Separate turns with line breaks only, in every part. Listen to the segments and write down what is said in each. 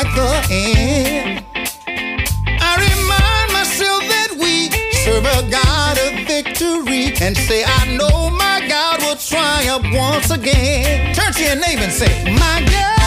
at the
end. I remind myself
that we serve a God of victory and say, I know my God will triumph once again. Turn to your neighbor and say, My God.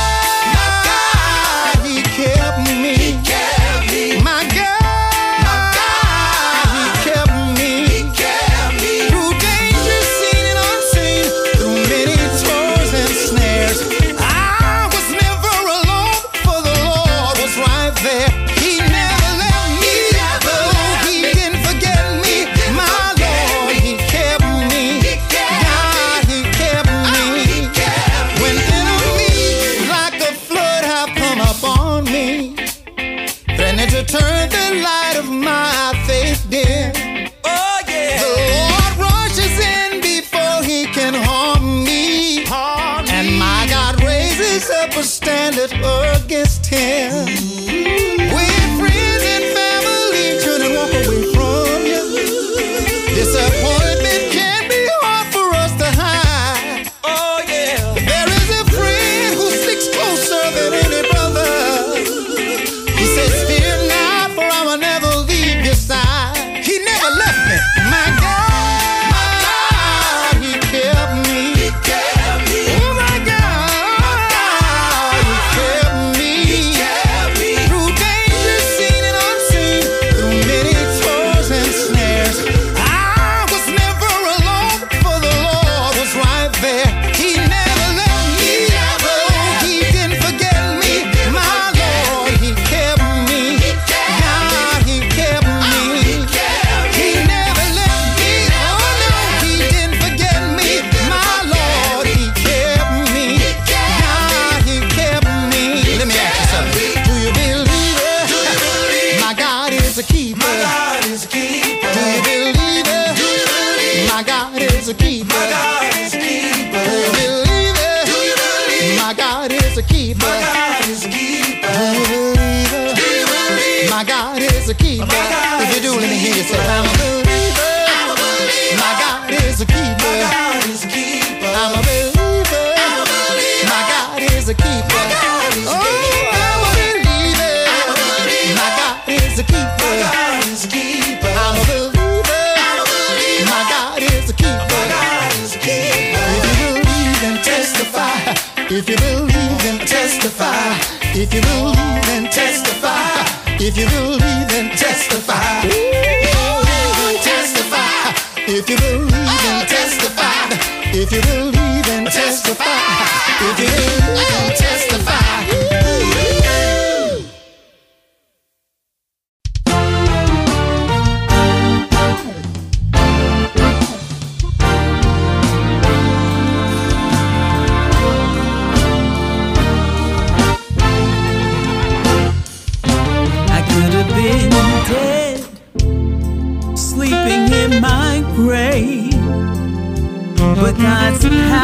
God's
power.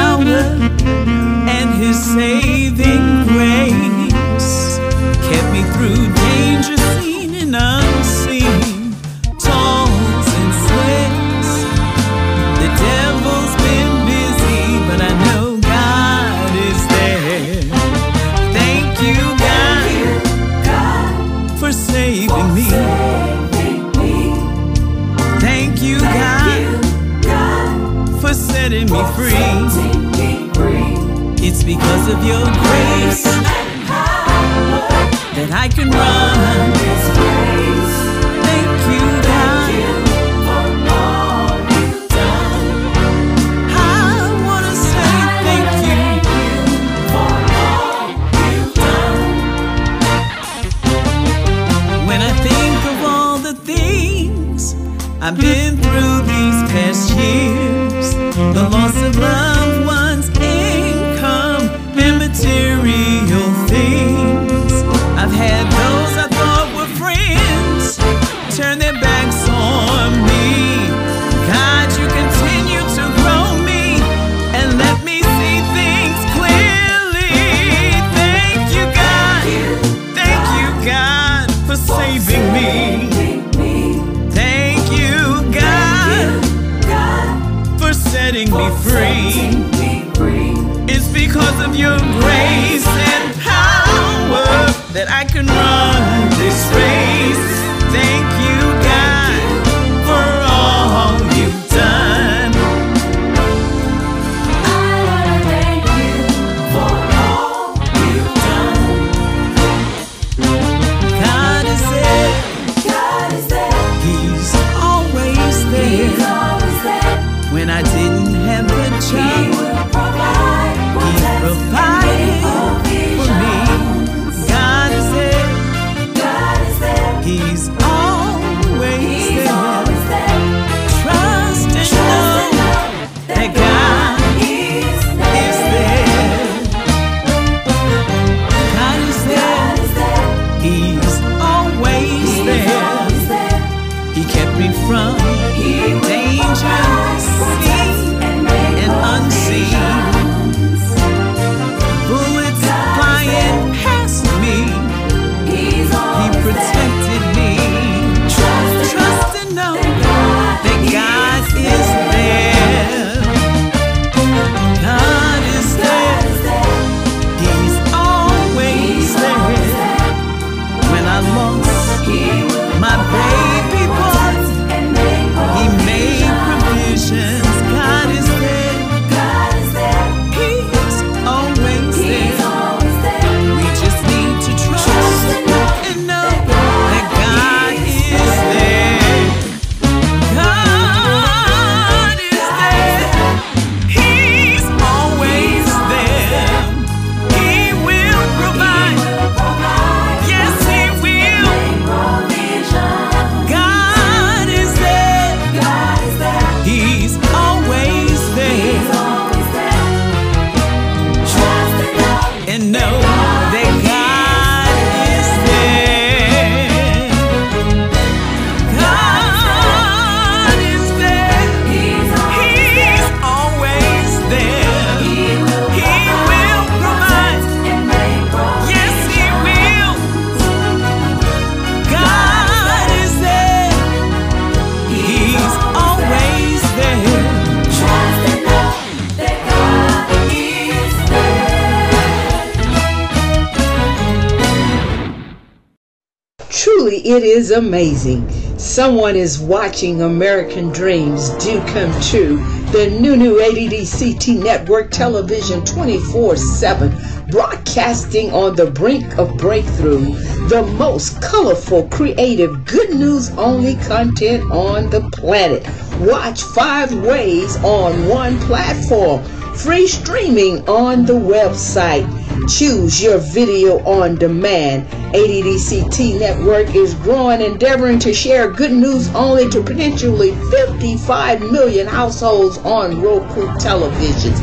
It is amazing. Someone is watching American Dreams Do Come True, the new new ADDCT network television 24 7, broadcasting on the brink of breakthrough, the most colorful, creative, good news only content on the planet. Watch five ways on one platform, free streaming on the website Choose your video on demand. ADDCT Network is growing, endeavoring to share good news only to potentially 55 million households on Roku television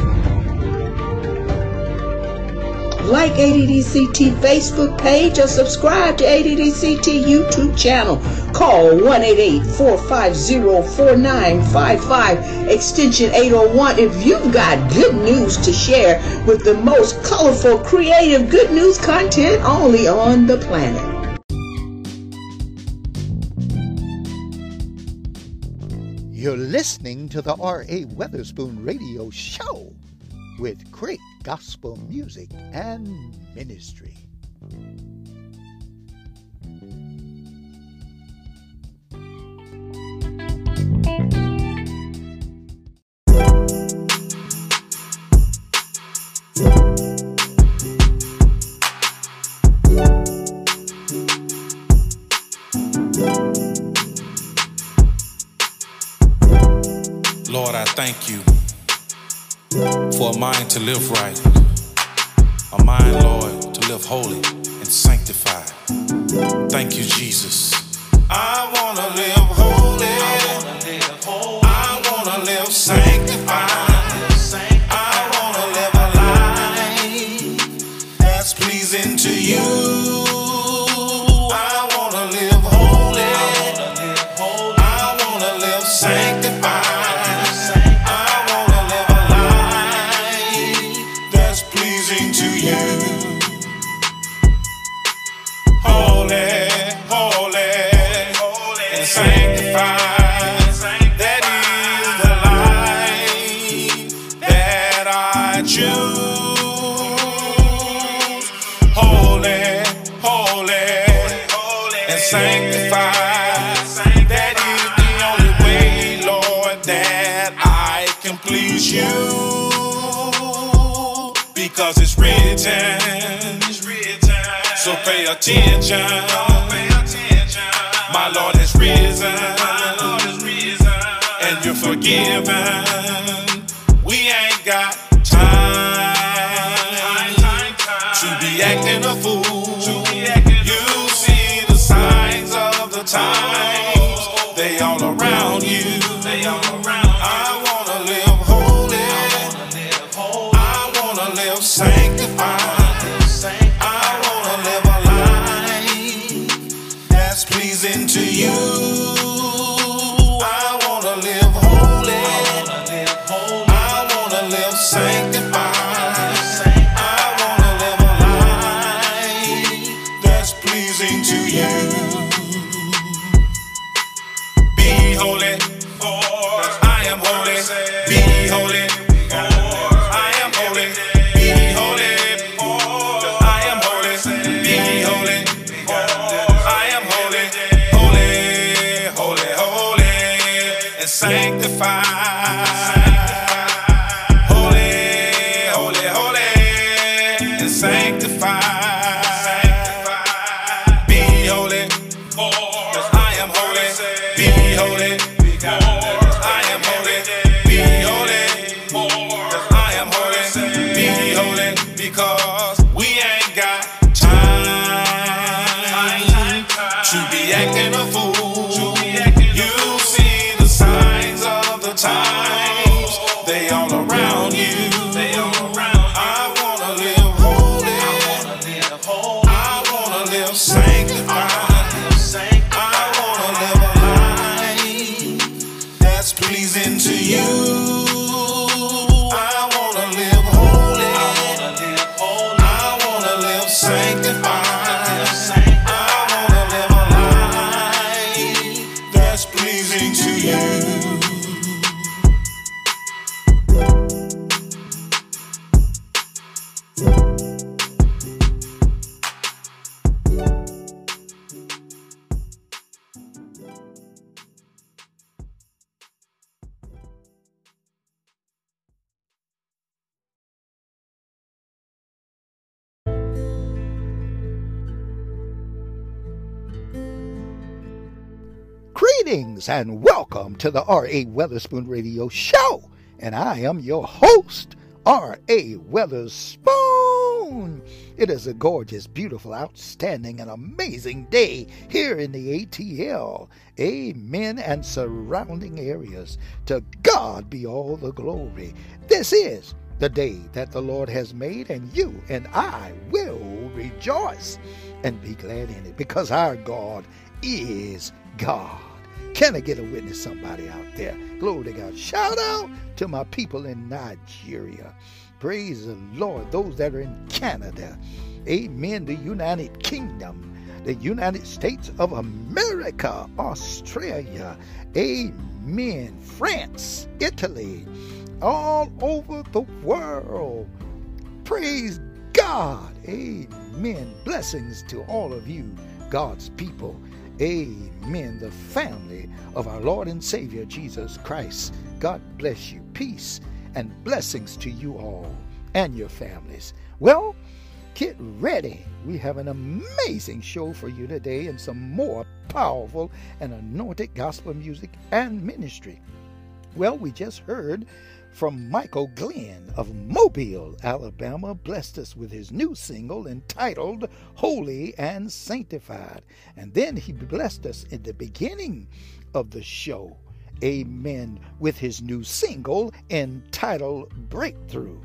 like ADDCT Facebook page or subscribe to ADDCT YouTube channel. Call 188-450-4955 extension 801 if you've got good news to share with the most colorful, creative, good news content only on the planet.
You're listening to the R.A. Weatherspoon Radio Show with Craig gospel music and ministry.
Lord, I thank you for a mind to live right, a mind, Lord, to live holy and sanctified. Thank you, Jesus. I want to live holy. I want to live holy. I wanna live sanctified. Because it's written. So pay attention. My Lord is risen. And you're forgiven. We ain't got And
welcome to the R.A. Weatherspoon Radio Show. And I am your host, R.A. Weatherspoon. It is a gorgeous, beautiful, outstanding, and amazing day here in the ATL. Amen. And surrounding areas. To God be all the glory. This is the day that the Lord has made, and you and I will rejoice and be glad in it because our God is God. Can I get a witness, somebody out there? Glory to God. Shout out to my people in Nigeria. Praise the Lord. Those that are in Canada. Amen. The United Kingdom. The United States of America. Australia. Amen. France. Italy. All over the world. Praise God. Amen. Blessings to all of you, God's people. Amen. The family of our Lord and Savior Jesus Christ. God bless you. Peace and blessings to you all and your families. Well, get ready. We have an amazing show for you today and some more powerful and anointed gospel music and ministry. Well, we just heard from Michael Glenn of Mobile, Alabama, blessed us with his new single entitled Holy and Sanctified. And then he blessed us at the beginning of the show, amen, with his new single entitled Breakthrough.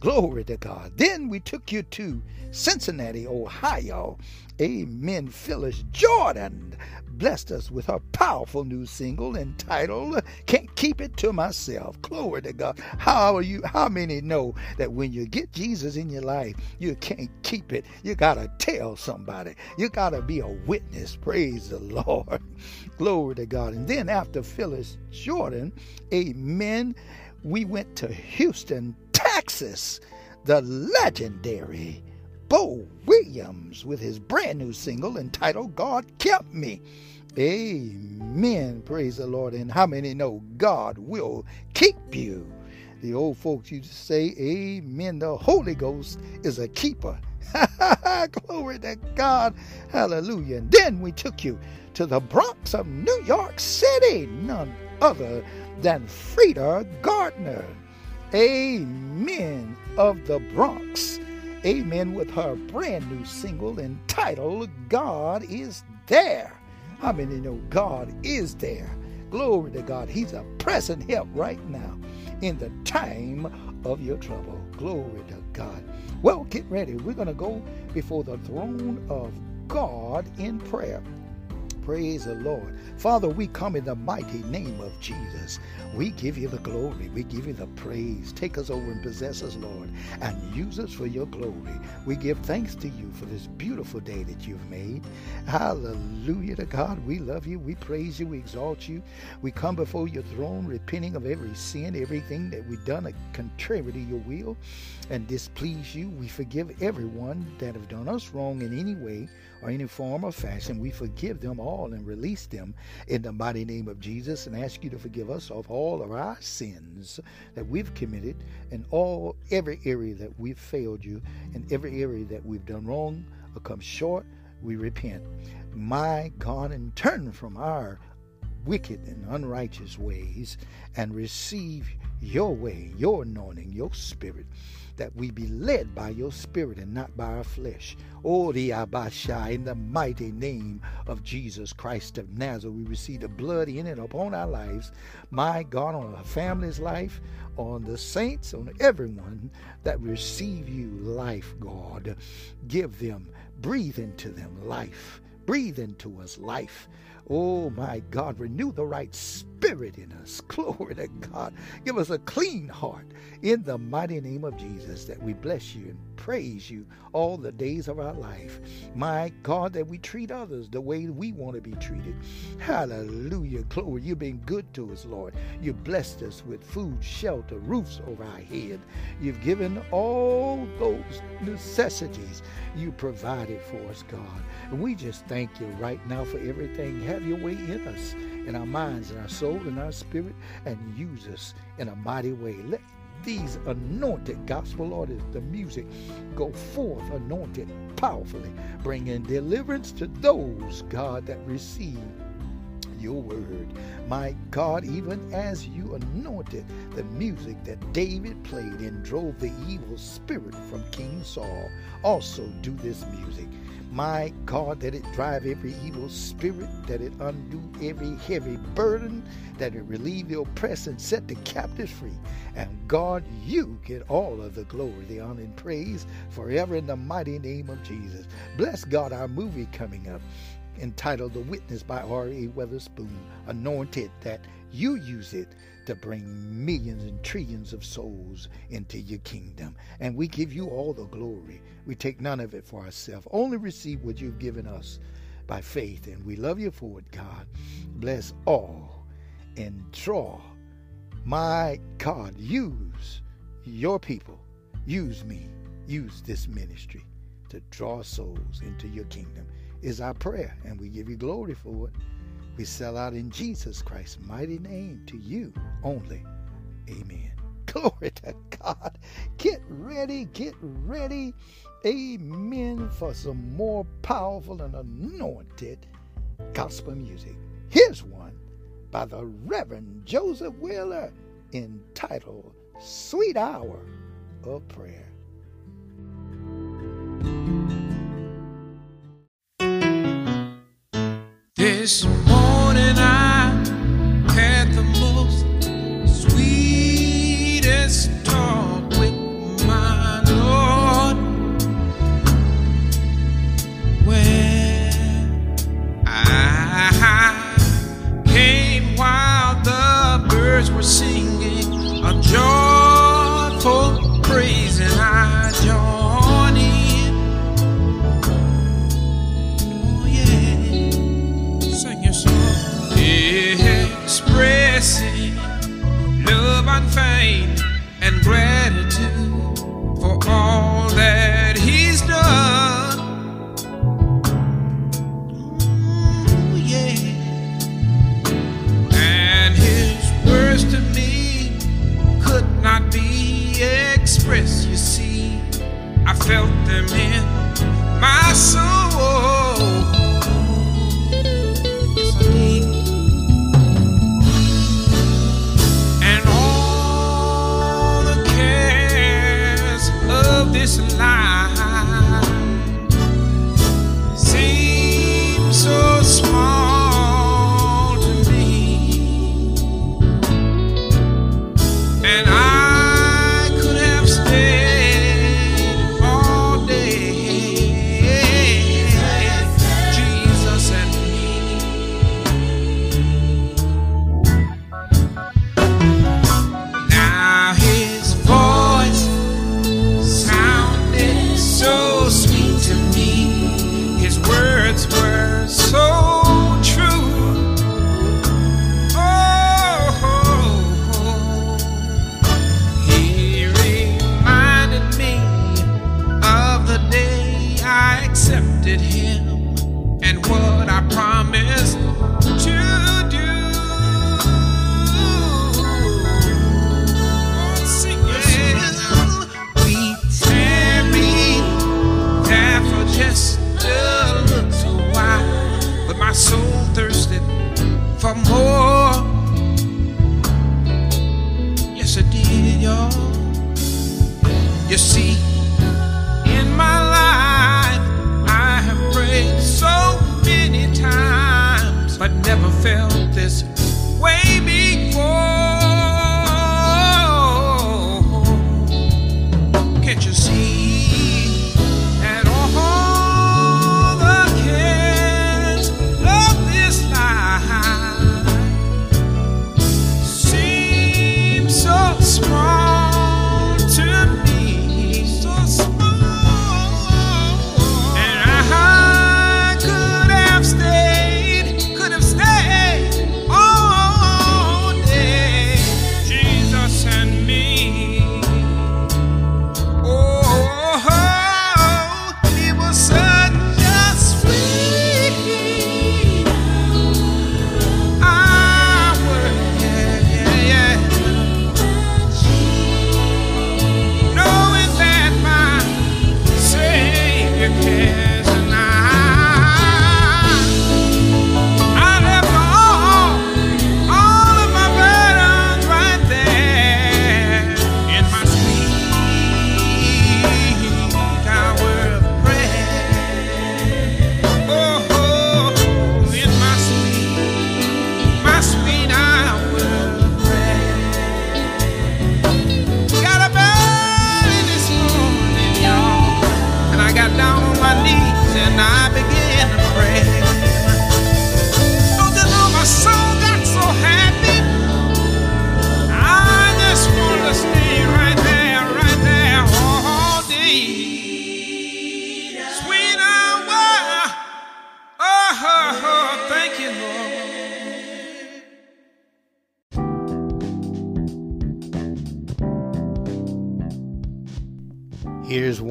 Glory to God. Then we took you to Cincinnati, Ohio. Amen. Phyllis Jordan blessed us with her powerful new single entitled Can't Keep It to Myself. Glory to God. How are you how many know that when you get Jesus in your life, you can't keep it. You gotta tell somebody. You gotta be a witness. Praise the Lord. Glory to God. And then after Phyllis Jordan, amen, we went to Houston, Texas. The legendary Bo Williams with his brand new single entitled God Kept Me. Amen. Praise the Lord. And how many know God will keep you? The old folks used to say, Amen. The Holy Ghost is a keeper. Glory to God. Hallelujah. And then we took you to the Bronx of New York City, none other than Frida Gardner. Amen. Of the Bronx. Amen. With her brand new single entitled God is There. How many know God is there? Glory to God. He's a present help right now in the time of your trouble. Glory to God. Well, get ready. We're going to go before the throne of God in prayer. Praise the Lord. Father, we come in the mighty name of Jesus. We give you the glory. We give you the praise. Take us over and possess us, Lord, and use us for your glory. We give thanks to you for this beautiful day that you've made. Hallelujah to God. We love you. We praise you. We exalt you. We come before your throne, repenting of every sin, everything that we've done contrary to your will and displease you. We forgive everyone that have done us wrong in any way or any form or fashion. We forgive them all and release them in the mighty name of Jesus and ask you to forgive us of all of our sins that we've committed and all every area that we've failed you and every area that we've done wrong or come short. We repent. My God, and turn from our wicked and unrighteous ways and receive your way, your anointing, your spirit that we be led by your spirit and not by our flesh. The Abasha, in the mighty name of Jesus Christ of Nazareth, we receive the blood in and upon our lives. My God, on our family's life, on the saints, on everyone that receive you life, God. Give them, breathe into them life. Breathe into us life. Oh my God, renew the right spirit in us. Glory to God. Give us a clean heart in the mighty name of Jesus that we bless you and praise you all the days of our life. My God, that we treat others the way we want to be treated. Hallelujah. Glory. You've been good to us, Lord. You blessed us with food, shelter, roofs over our head. You've given all those necessities you provided for us, God. And we just thank you right now for everything. Have your way in us, in our minds, in our soul, in our spirit, and use us in a mighty way. Let these anointed gospel artists, the music, go forth anointed powerfully, bringing deliverance to those, God, that receive your word. My God, even as you anointed the music that David played and drove the evil spirit from King Saul, also do this music my God, that it drive every evil spirit, that it undo every heavy burden, that it relieve the oppressed and set the captives free. And God, you get all of the glory, the honor, and praise forever in the mighty name of Jesus. Bless God, our movie coming up entitled The Witness by R.A. Weatherspoon, anointed that you use it to bring millions and trillions of souls into your kingdom. And we give you all the glory. We take none of it for ourselves, only receive what you've given us by faith. And we love you for it, God. Bless all and draw. My God, use your people. Use me. Use this ministry to draw souls into your kingdom, is our prayer. And we give you glory for it. We sell out in Jesus Christ's mighty name to you only. Amen. Glory to God. Get ready, get ready amen for some more powerful and anointed gospel music. Here's one by the Reverend Joseph Wheeler entitled Sweet Hour of Prayer.
This morning.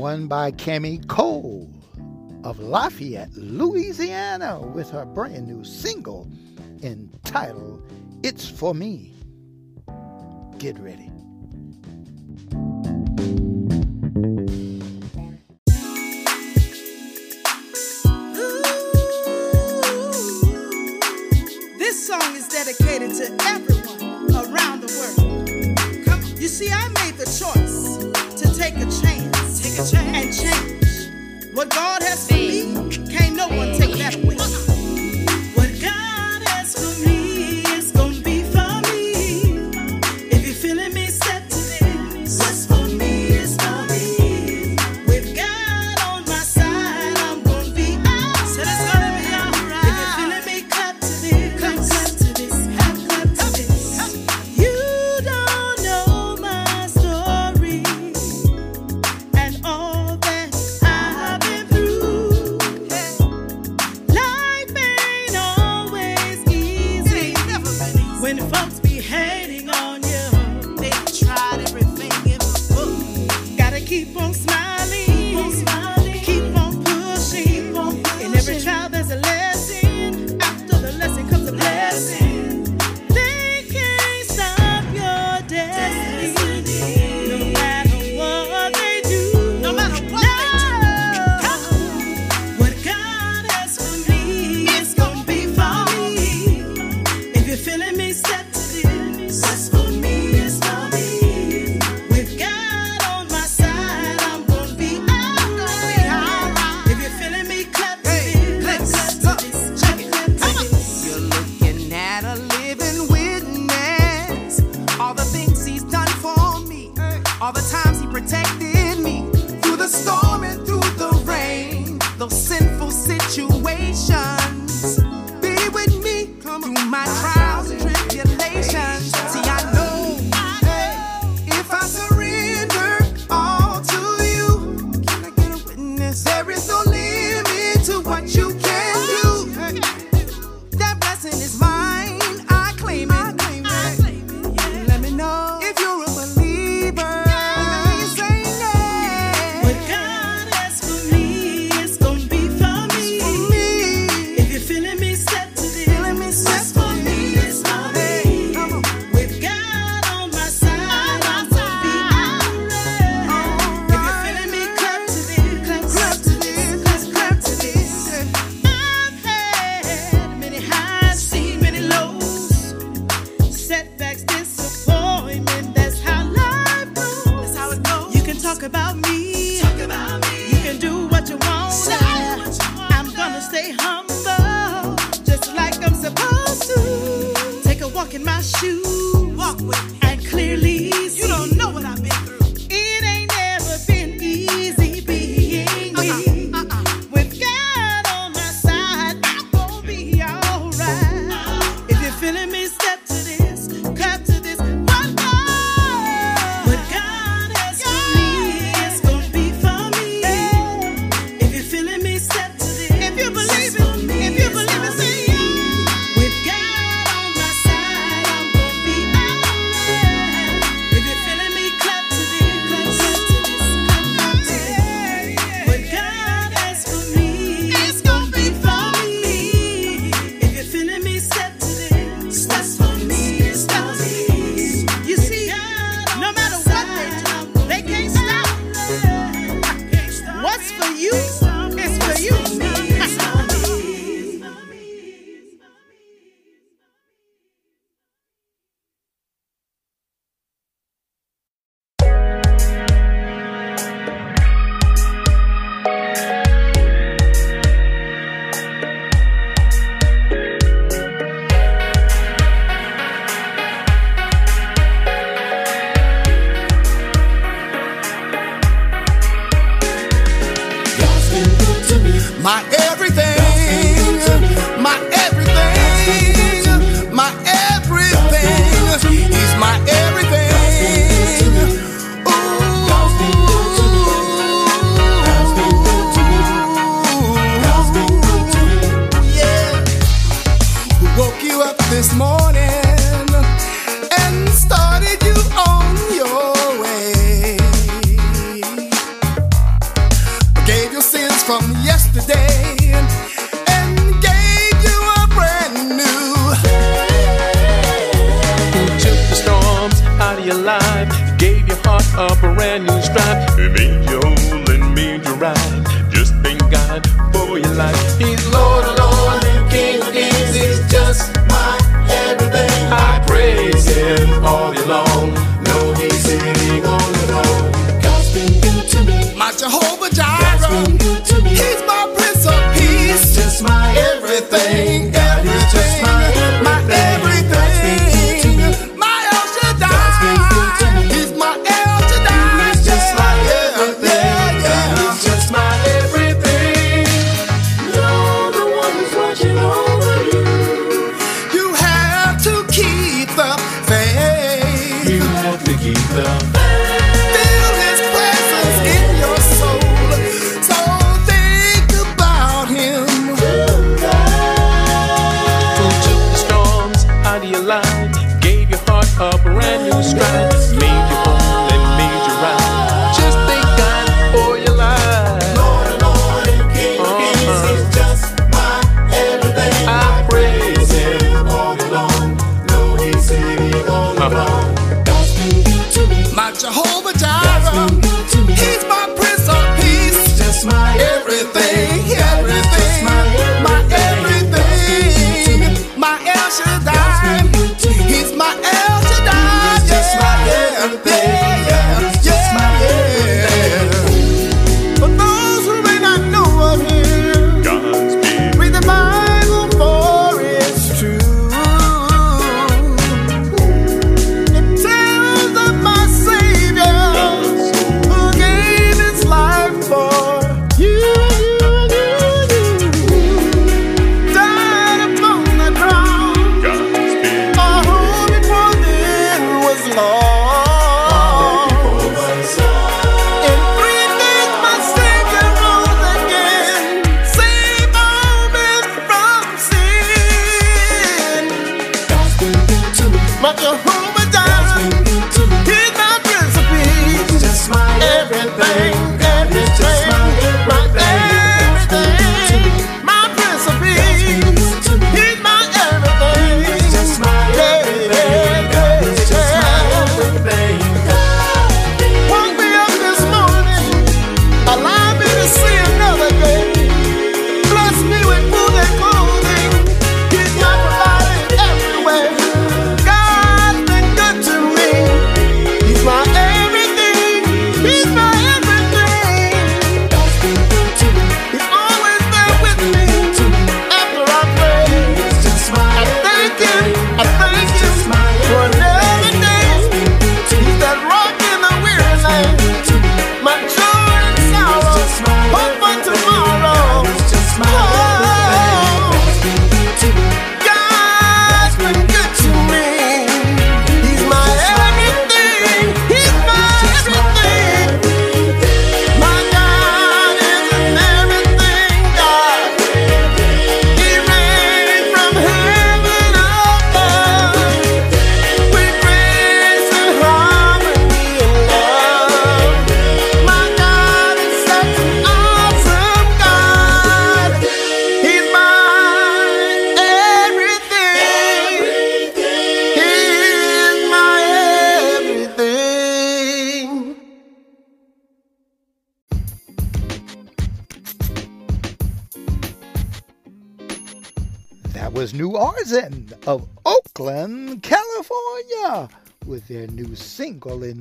one by Cami Cole of Lafayette, Louisiana, with her brand new single entitled It's For Me. Get ready.
This
song is dedicated to everyone around the world. Come, you see, I made the choice to take a chance nature and change. What God has for me, can't no one take
that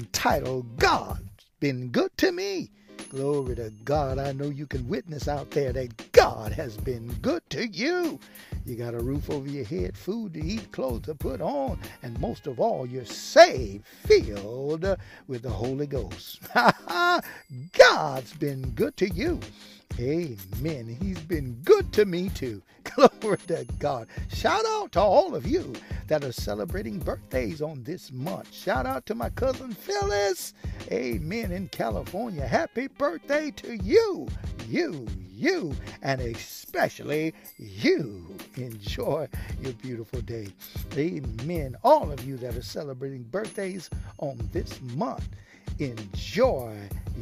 entitled God's Been Good to Me. Glory to God. I know you can witness out there that God has been good to you. You got a roof over your head, food to eat, clothes to put on, and most of all, you're saved, filled with the Holy Ghost. Ha ha! God's been good to you. Amen. He's been good to me too. Glory to God. Shout out to all of you that are celebrating birthdays on this month. Shout out to my cousin Phyllis. Amen. In California. Happy birthday to you. You, you, and especially you. Enjoy your beautiful day. Amen. All of you that are celebrating birthdays on this month, enjoy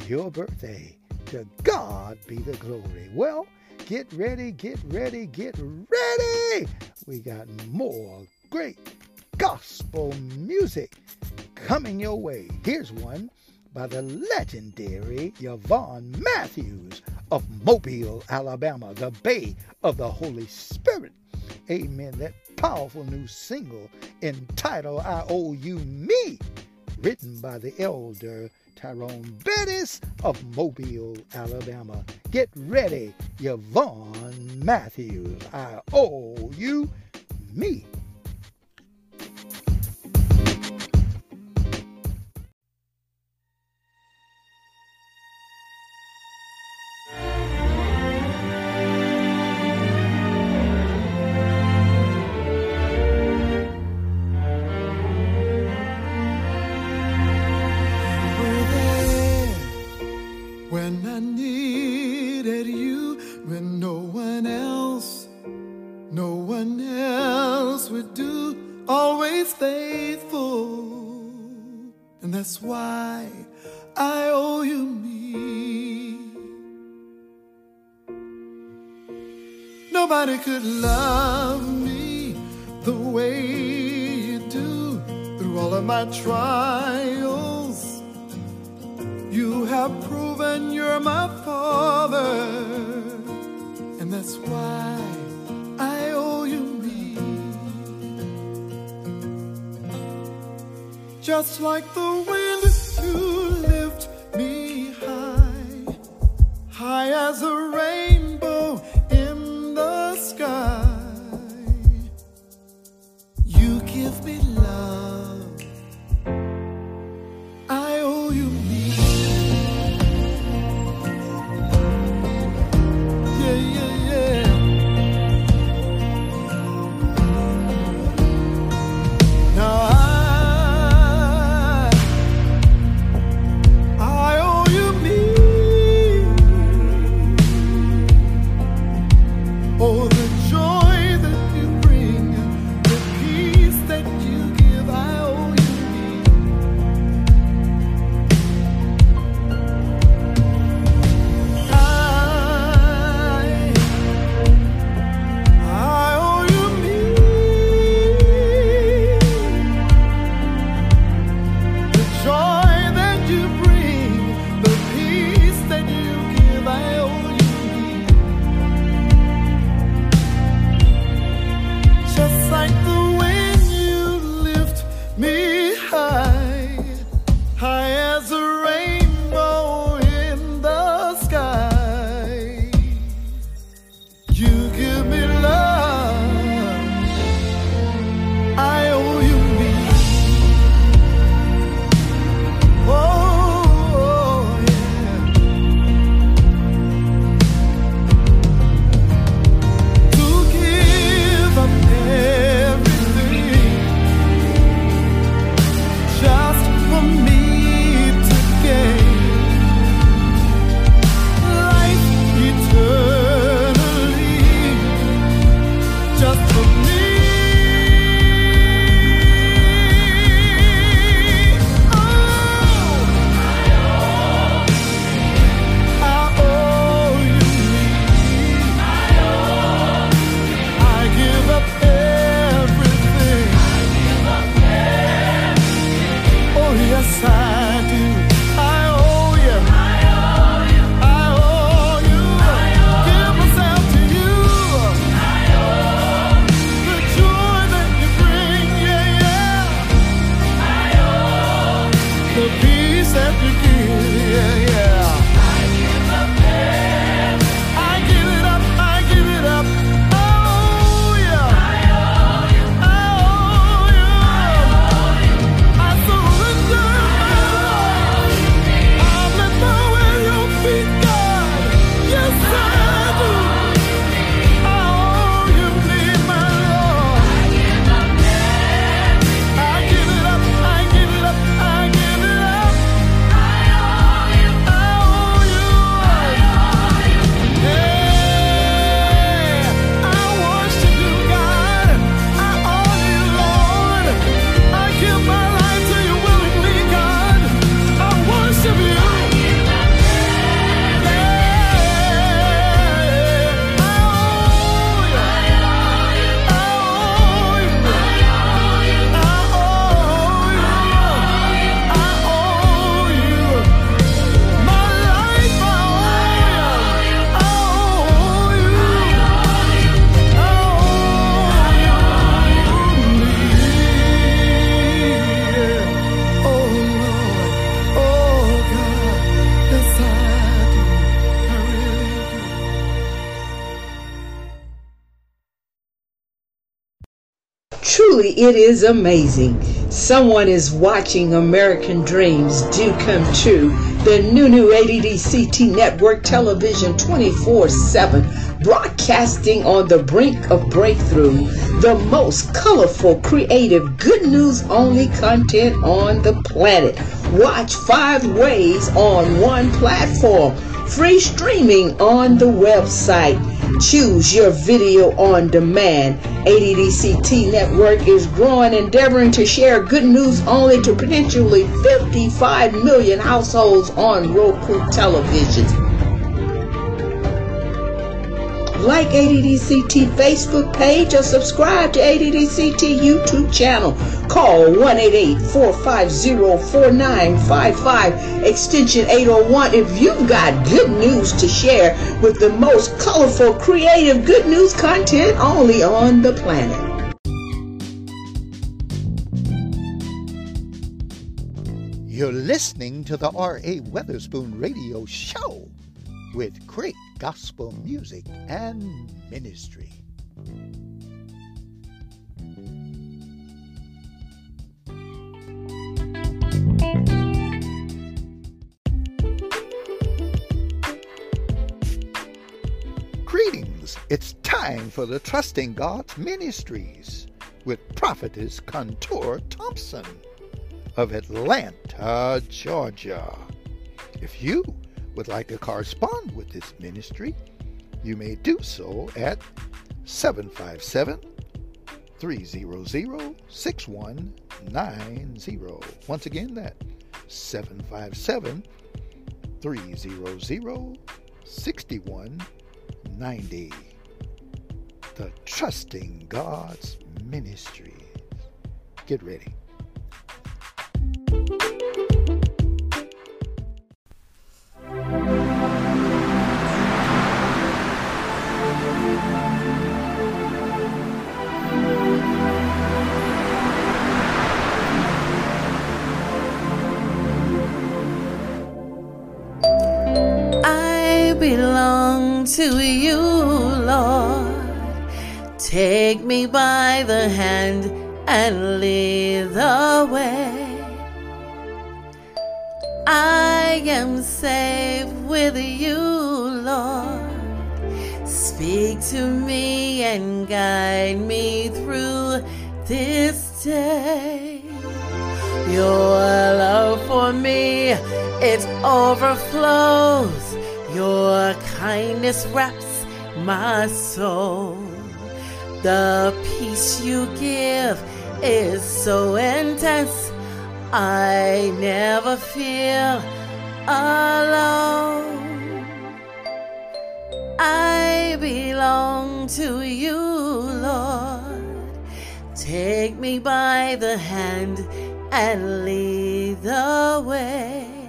your birthday. To God be the glory. Well, get ready, get ready, get ready. We got more great gospel music coming your way. Here's one by the legendary Yvonne Matthews of Mobile, Alabama, the Bay of the Holy Spirit. Amen. That powerful new single entitled I Owe You Me, written by the elder Tyrone Bettis of Mobile, Alabama. Get ready, Yvonne Matthews. I owe you me.
That's why I owe you me. Nobody could love me the way you do through all of my trials. You have proven you're my father, and that's why I owe you Just like the wind, you lift me high, high as a rainbow
it is amazing. Someone is watching American Dreams Do Come True. The new new ADDCT Network Television 24 7, broadcasting on the brink of breakthrough. The most colorful, creative, good news only content on the planet. Watch five ways on one platform. Free streaming on the website. Choose your video on demand. ADDCT Network is growing, endeavoring to share good news only to potentially 55 million households on Roku television. Like ADDCT Facebook page or subscribe to ADDCT YouTube channel. Call 1-888-450-4955 extension 801 if you've got good news to share with the most colorful, creative, good news content only on the planet.
You're listening to the R.A. Weatherspoon Radio Show with great gospel music and ministry. Greetings. It's time for the Trusting God's Ministries with Prophetess Contour Thompson of Atlanta, Georgia. If you would like to correspond with this ministry, you may do so at 757 300 6190. Once again, that 757 300 6190. The Trusting God's Ministries. Get ready.
Belong to you, Lord. Take me by the hand and lead the way. I am safe with you, Lord. Speak to me and guide me through this day. Your love for me, it overflows. Your kindness wraps my soul. The peace you give is so intense. I never feel alone. I belong to you, Lord. Take me by the hand and lead the way.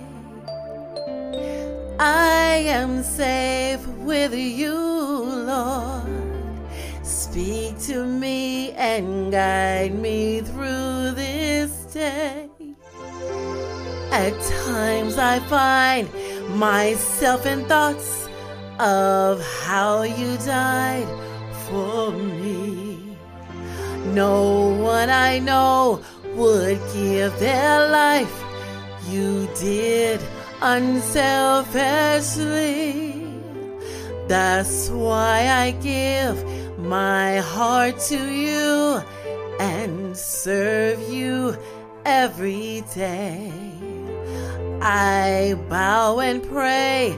I am safe with you, Lord. Speak to me and guide me through this day. At times I find myself in thoughts of how you died for me. No one I know would give their life. You did unselfishly. That's why I give my heart to you and serve you every day. I bow and pray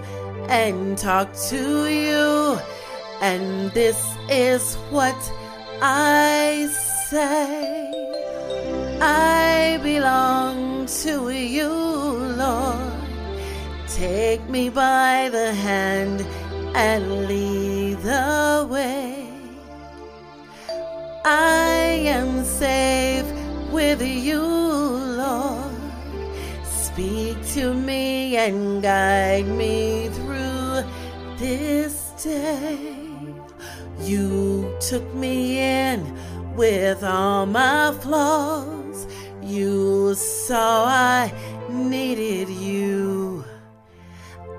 and talk to you, and this is what I say. I belong to you. Take me by the hand and lead the way. I am safe with you, Lord. Speak to me and guide me through this day. You took me in with all my flaws. You saw I needed.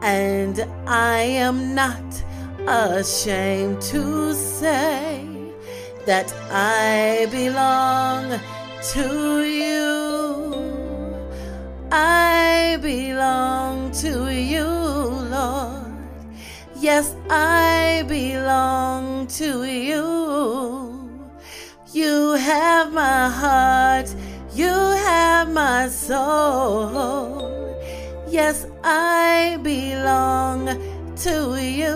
And I am not ashamed to say that I belong to you. I belong to you, Lord. Yes, I belong to you. You have my heart, you have my soul. Yes, I belong to you.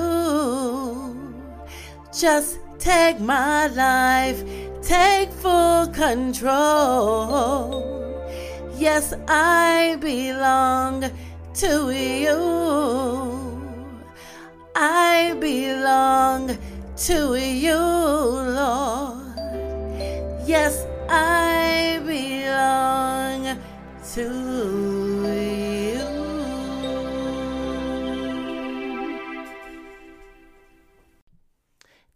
Just take my life, take full control. Yes, I belong to you. I belong to you, Lord. Yes, I belong to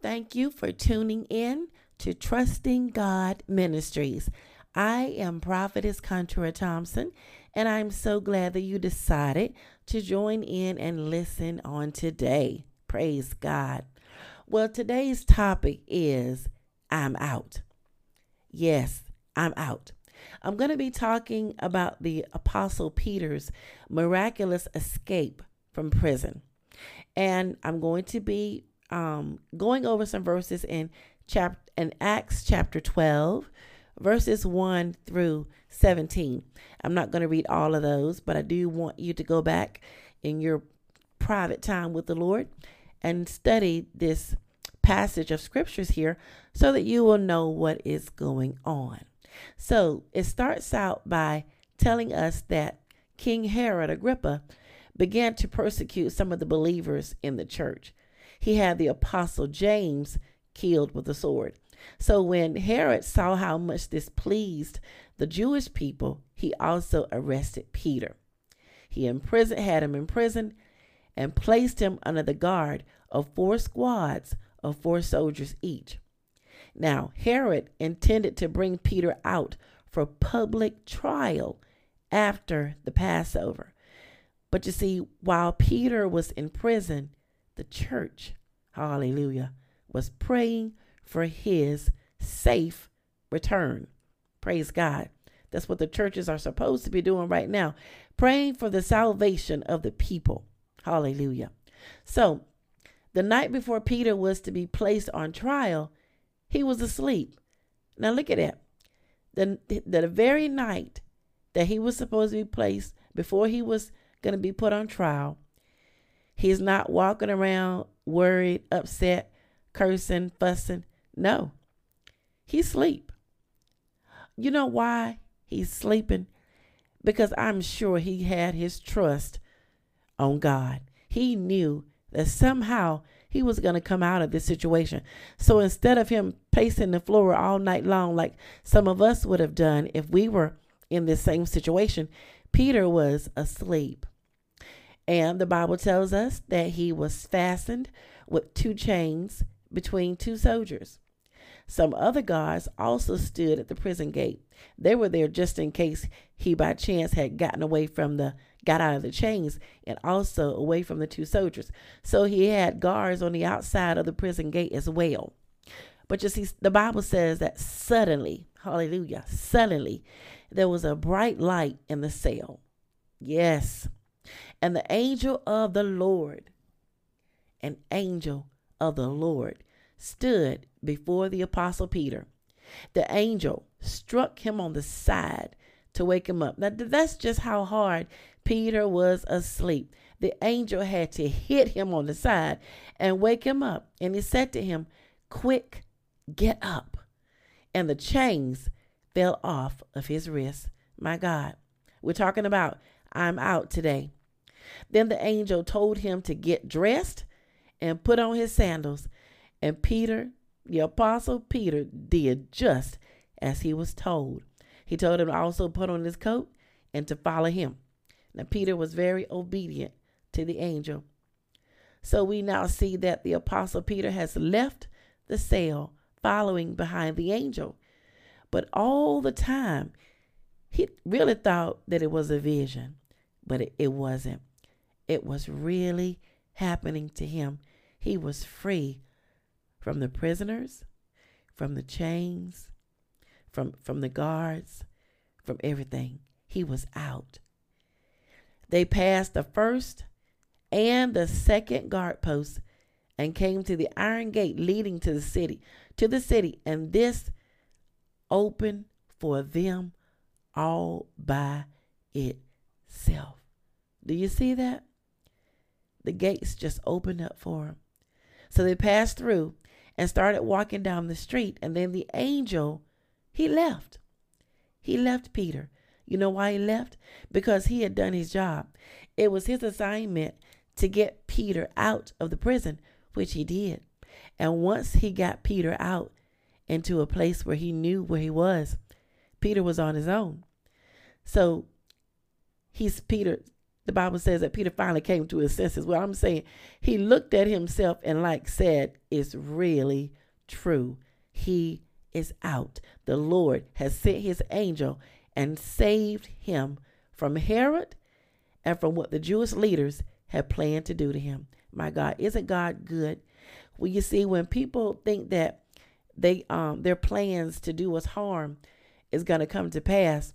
Thank you for tuning in to Trusting God Ministries. I am Prophetess Contura Thompson, and I'm so glad that you decided to join in and listen on today. Praise God. Well, today's topic is I'm out. Yes, I'm out. I'm going to be talking about the Apostle Peter's miraculous escape from prison. And I'm going to be um, going over some verses in chapter in Acts chapter 12, verses 1 through 17. I'm not going to read all of those, but I do want you to go back in your private time with the Lord and study this passage of scriptures here so that you will know what is going on. So it starts out by telling us that King Herod Agrippa began to persecute some of the believers in the church. He had the apostle James killed with a sword. So when Herod saw how much this pleased the Jewish people, he also arrested Peter. He imprisoned, had him imprisoned and placed him under the guard of four squads of four soldiers each. Now, Herod intended to bring Peter out for public trial after the Passover. But you see, while Peter was in prison, the church, hallelujah, was praying for his safe return. Praise God. That's what the churches are supposed to be doing right now, praying for the salvation of the people. Hallelujah. So, the night before Peter was to be placed on trial, he was asleep. Now, look at that. The, the very night that he was supposed to be placed, before he was going to be put on trial, he's not walking around worried, upset, cursing, fussing. No, he's asleep. You know why he's sleeping? Because I'm sure he had his trust on God. He knew that somehow he was going to come out of this situation. So instead of him pacing the floor all night long, like some of us would have done if we were in this same situation, Peter was asleep. And the Bible tells us that he was fastened with two chains between two soldiers. Some other guards also stood at the prison gate. They were there just in case he by chance had gotten away from the got out of the chains and also away from the two soldiers. So he had guards on the outside of the prison gate as well. But you see, the Bible says that suddenly, hallelujah, suddenly there was a bright light in the cell. Yes. And the angel of the Lord, an angel of the Lord, stood before the apostle Peter. The angel struck him on the side to wake him up. Now, that's just how hard Peter was asleep. The angel had to hit him on the side and wake him up. And he said to him, Quick, get up. And the chains fell off of his wrists. My God, we're talking about I'm out today. Then the angel told him to get dressed and put on his sandals. And Peter, the apostle Peter, did just as he was told. He told him to also put on his coat and to follow him. Now, Peter was very obedient to the angel. So we now see that the apostle Peter has left the cell following behind the angel. But all the time, he really thought that it was a vision, but it, it wasn't. It was really happening to him. He was free from the prisoners, from the chains, from from the guards, from everything. He was out. They passed the first and the second guard post and came to the iron gate leading to the city, to the city, and this opened for them all by itself. Do you see that? The gates just opened up for him. So they passed through and started walking down the street, and then the angel, he left. He left Peter. You know why he left? Because he had done his job. It was his assignment to get Peter out of the prison, which he did. And once he got Peter out into a place where he knew where he was, Peter was on his own. So he's Peter. The Bible says that Peter finally came to his senses. Well, I'm saying he looked at himself and, like said, it's really true. He is out. The Lord has sent his angel and saved him from Herod and from what the Jewish leaders had planned to do to him. My God, isn't God good? Well, you see, when people think that they um their plans to do us harm is going to come to pass,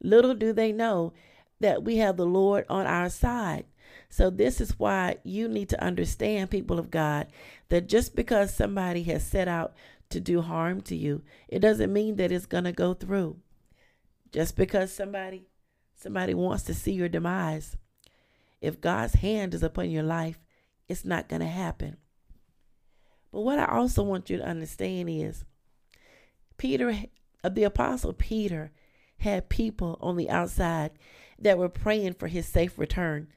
little do they know that we have the Lord on our side. So this is why you need to understand, people of God, that just because somebody has set out to do harm to you, it doesn't mean that it's going to go through. Just because somebody somebody wants to see your demise, if God's hand is upon your life, it's not going to happen. But what I also want you to understand is Peter, the apostle Peter, had people on the outside that were praying for his safe return,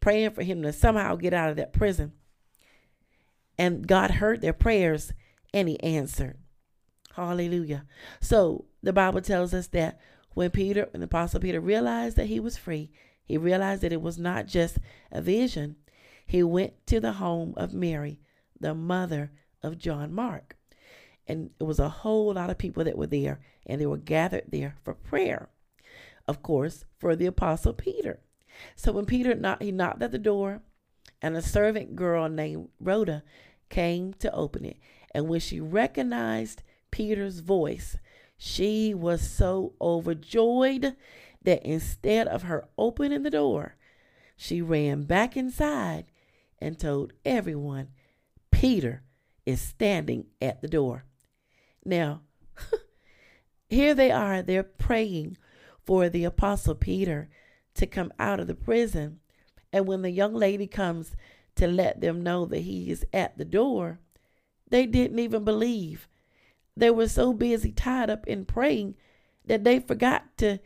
praying for him to somehow get out of that prison. And God heard their prayers and he answered. Hallelujah. So the Bible tells us that when Peter and the Apostle Peter realized that he was free, he realized that it was not just a vision. He went to the home of Mary, the mother of John Mark. And it was a whole lot of people that were there, and they were gathered there for prayer. Of course, for the Apostle Peter. So when Peter knocked, he knocked at the door, and a servant girl named Rhoda came to open it. And when she recognized Peter's voice, she was so overjoyed that instead of her opening the door, she ran back inside and told everyone Peter is standing at the door. Now, here they are, they're praying for the Apostle Peter to come out of the prison. And when the young lady comes to let them know that he is at the door, they didn't even believe. They were so busy tied up in praying that they forgot to,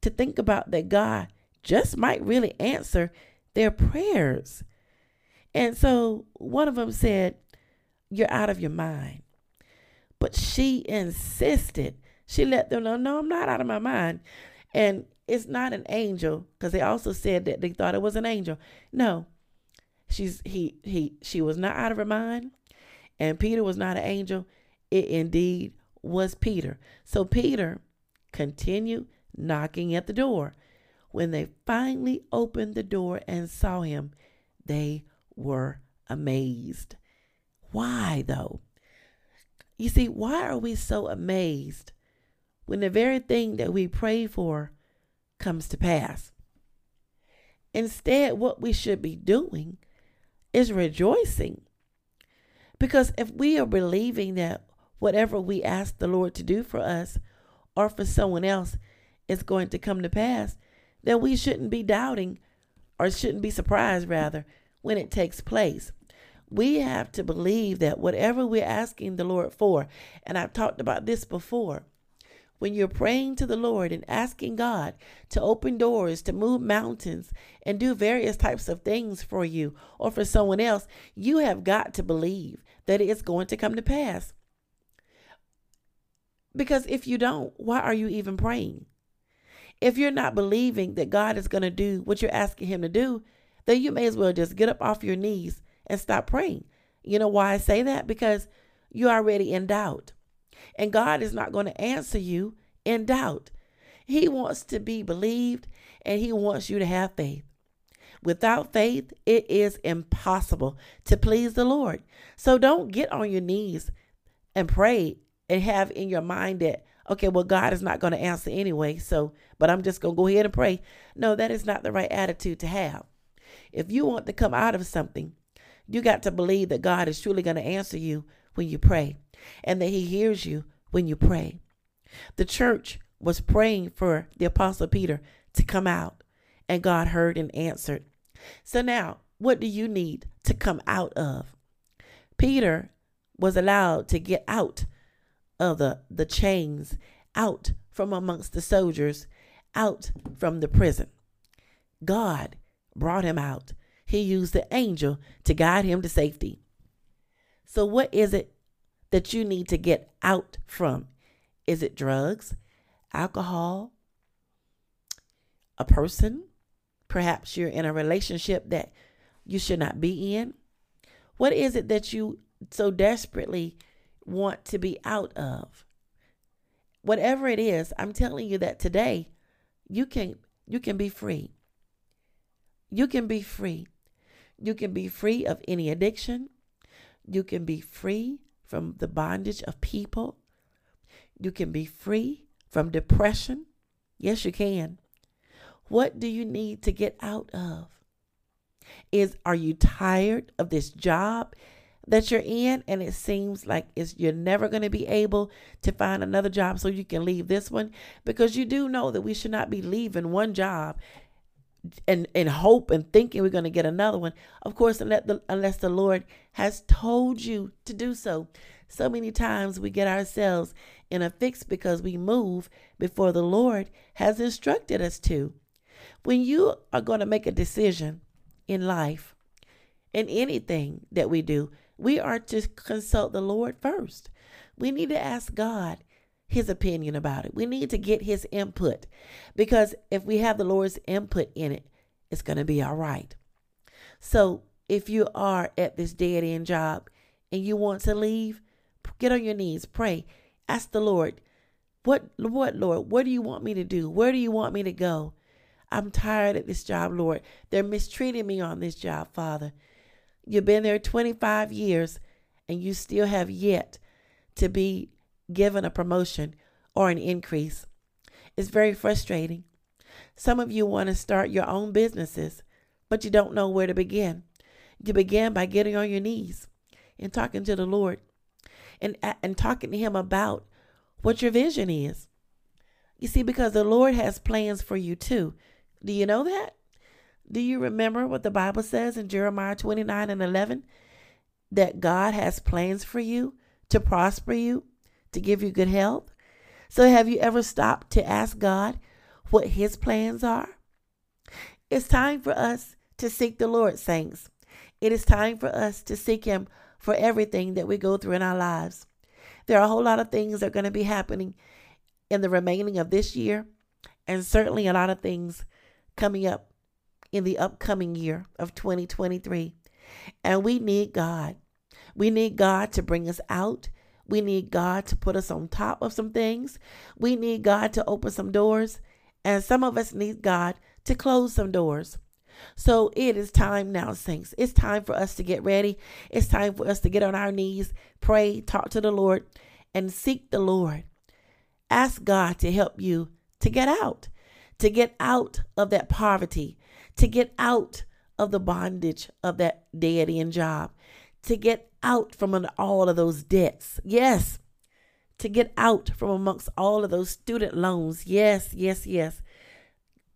to think about that God just might really answer their prayers. And so one of them said, You're out of your mind. But she insisted. She let them know, No, I'm not out of my mind. And it's not an angel, because they also said that they thought it was an angel. No. She's he he she was not out of her mind, and Peter was not an angel. It indeed was Peter. So Peter continued knocking at the door. When they finally opened the door and saw him, they were amazed. Why, though? You see, why are we so amazed when the very thing that we pray for comes to pass? Instead, what we should be doing is rejoicing. Because if we are believing that whatever we ask the Lord to do for us or for someone else is going to come to pass, then we shouldn't be doubting or shouldn't be surprised, rather, when it takes place. We have to believe that whatever we're asking the Lord for, and I've talked about this before, when you're praying to the Lord and asking God to open doors, to move mountains, and do various types of things for you or for someone else, you have got to believe that it's going to come to pass. Because if you don't, why are you even praying? If you're not believing that God is going to do what you're asking Him to do, then you may as well just get up off your knees and stop praying. You know why I say that? Because you're already in doubt. And God is not going to answer you in doubt. He wants to be believed and He wants you to have faith. Without faith, it is impossible to please the Lord. So don't get on your knees and pray and have in your mind that, okay, well, God is not going to answer anyway. So, but I'm just going to go ahead and pray. No, that is not the right attitude to have. If you want to come out of something, you got to believe that God is truly going to answer you when you pray and that He hears you when you pray. The church was praying for the Apostle Peter to come out, and God heard and answered. So now, what do you need to come out of? Peter was allowed to get out of the, the chains, out from amongst the soldiers, out from the prison. God brought him out. He used the angel to guide him to safety. So, what is it that you need to get out from? Is it drugs, alcohol, a person? Perhaps you're in a relationship that you should not be in. What is it that you so desperately want to be out of? Whatever it is, I'm telling you that today you can you can be free. You can be free. You can be free of any addiction. You can be free from the bondage of people. You can be free from depression. Yes, you can. What do you need to get out of? Is are you tired of this job that you're in and it seems like it's you're never going to be able to find another job so you can leave this one because you do know that we should not be leaving one job and and hope and thinking we're going to get another one. Of course unless the, unless the lord has told you to do so. So many times we get ourselves in a fix because we move before the lord has instructed us to. When you are going to make a decision in life in anything that we do we are to consult the lord first. We need to ask god his opinion about it. We need to get his input because if we have the Lord's input in it, it's going to be all right. So if you are at this dead end job and you want to leave, get on your knees, pray, ask the Lord, what, what, Lord, what do you want me to do? Where do you want me to go? I'm tired of this job, Lord. They're mistreating me on this job, Father. You've been there 25 years and you still have yet to be given a promotion or an increase. It's very frustrating. Some of you want to start your own businesses, but you don't know where to begin. You begin by getting on your knees and talking to the Lord and, and talking to Him about what your vision is. You see, because the Lord has plans for you too. Do you know that? Do you remember what the Bible says in Jeremiah 29 and 11? That God has plans for you to prosper you to give you good health. So, have you ever stopped to ask God what His plans are? It's time for us to seek the Lord, saints. It is time for us to seek Him for everything that we go through in our lives. There are a whole lot of things that are going to be happening in the remaining of this year, and certainly a lot of things coming up in the upcoming year of 2023. And we need God. We need God to bring us out we need God to put us on top of some things. We need God to open some doors. And some of us need God to close some doors. So it is time now, saints. It's time for us to get ready. It's time for us to get on our knees, pray, talk to the Lord, and seek the Lord. Ask God to help you to get out, to get out of that poverty, to get out of the bondage of that dead end job, to get out from under all of those debts. Yes. To get out from amongst all of those student loans. Yes, yes, yes.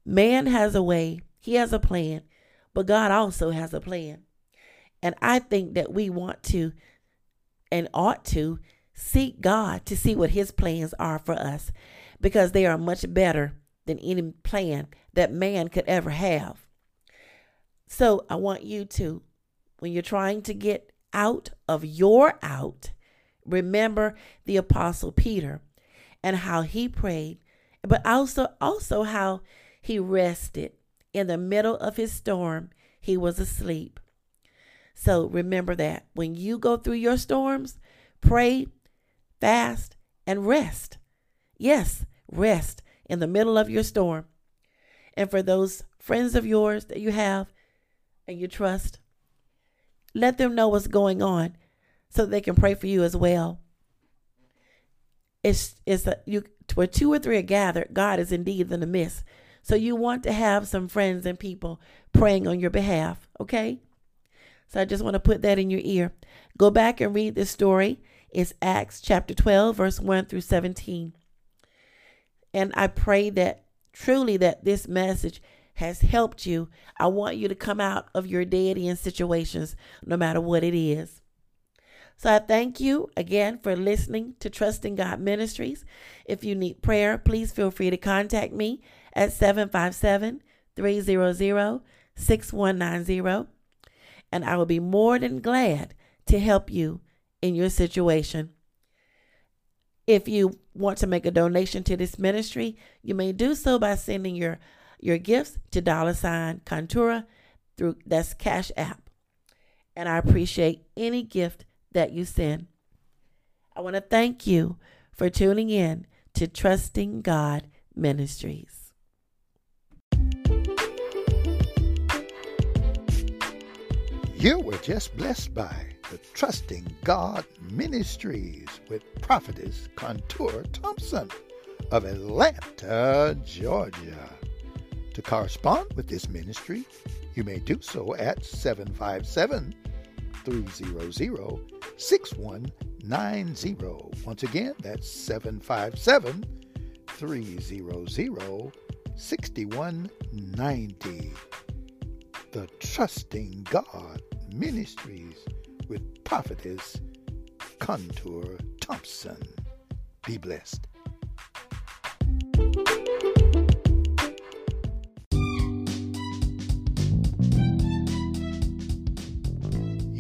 Man has a way, he has a plan, but God also has a plan. And I think that we want to and ought to seek God to see what his plans are for us because they are much better than any plan that man could ever have. So I want you to, when you're trying to get out of your out, remember the apostle Peter and how he prayed, but also also how he rested in the middle of his storm. He was asleep. So remember that when you go through your storms, pray, fast, and rest. Yes, rest in the middle of your storm. And for those friends of yours that you have and you trust, let them know what's going on so they can pray for you as well. it's it's a you where two or three are gathered, God is indeed in the midst. So you want to have some friends and people praying on your behalf, okay? So I just want to put that in your ear. Go back and read this story. It's Acts chapter 12, verse 1 through 17. And I pray that truly that this message has helped you. I want you to come out of your deity in situations, no matter what it is. So I thank you again for listening to Trusting God Ministries. If you need prayer, please feel free to contact me at 757 300 6190. And I will be more than glad to help you in your situation. If you want to make a donation to this ministry, you may do so by sending your your gifts to dollar sign Contura through that's Cash App. And I appreciate any gift that you send. I want to thank you for tuning in to Trusting God Ministries.
You were just blessed by the Trusting God Ministries with Prophetess Contour Thompson of Atlanta, Georgia. To correspond with this ministry, you may do so at 757 300 6190. Once again, that's 757 300 6190. The Trusting God Ministries with Prophetess Contour Thompson. Be blessed.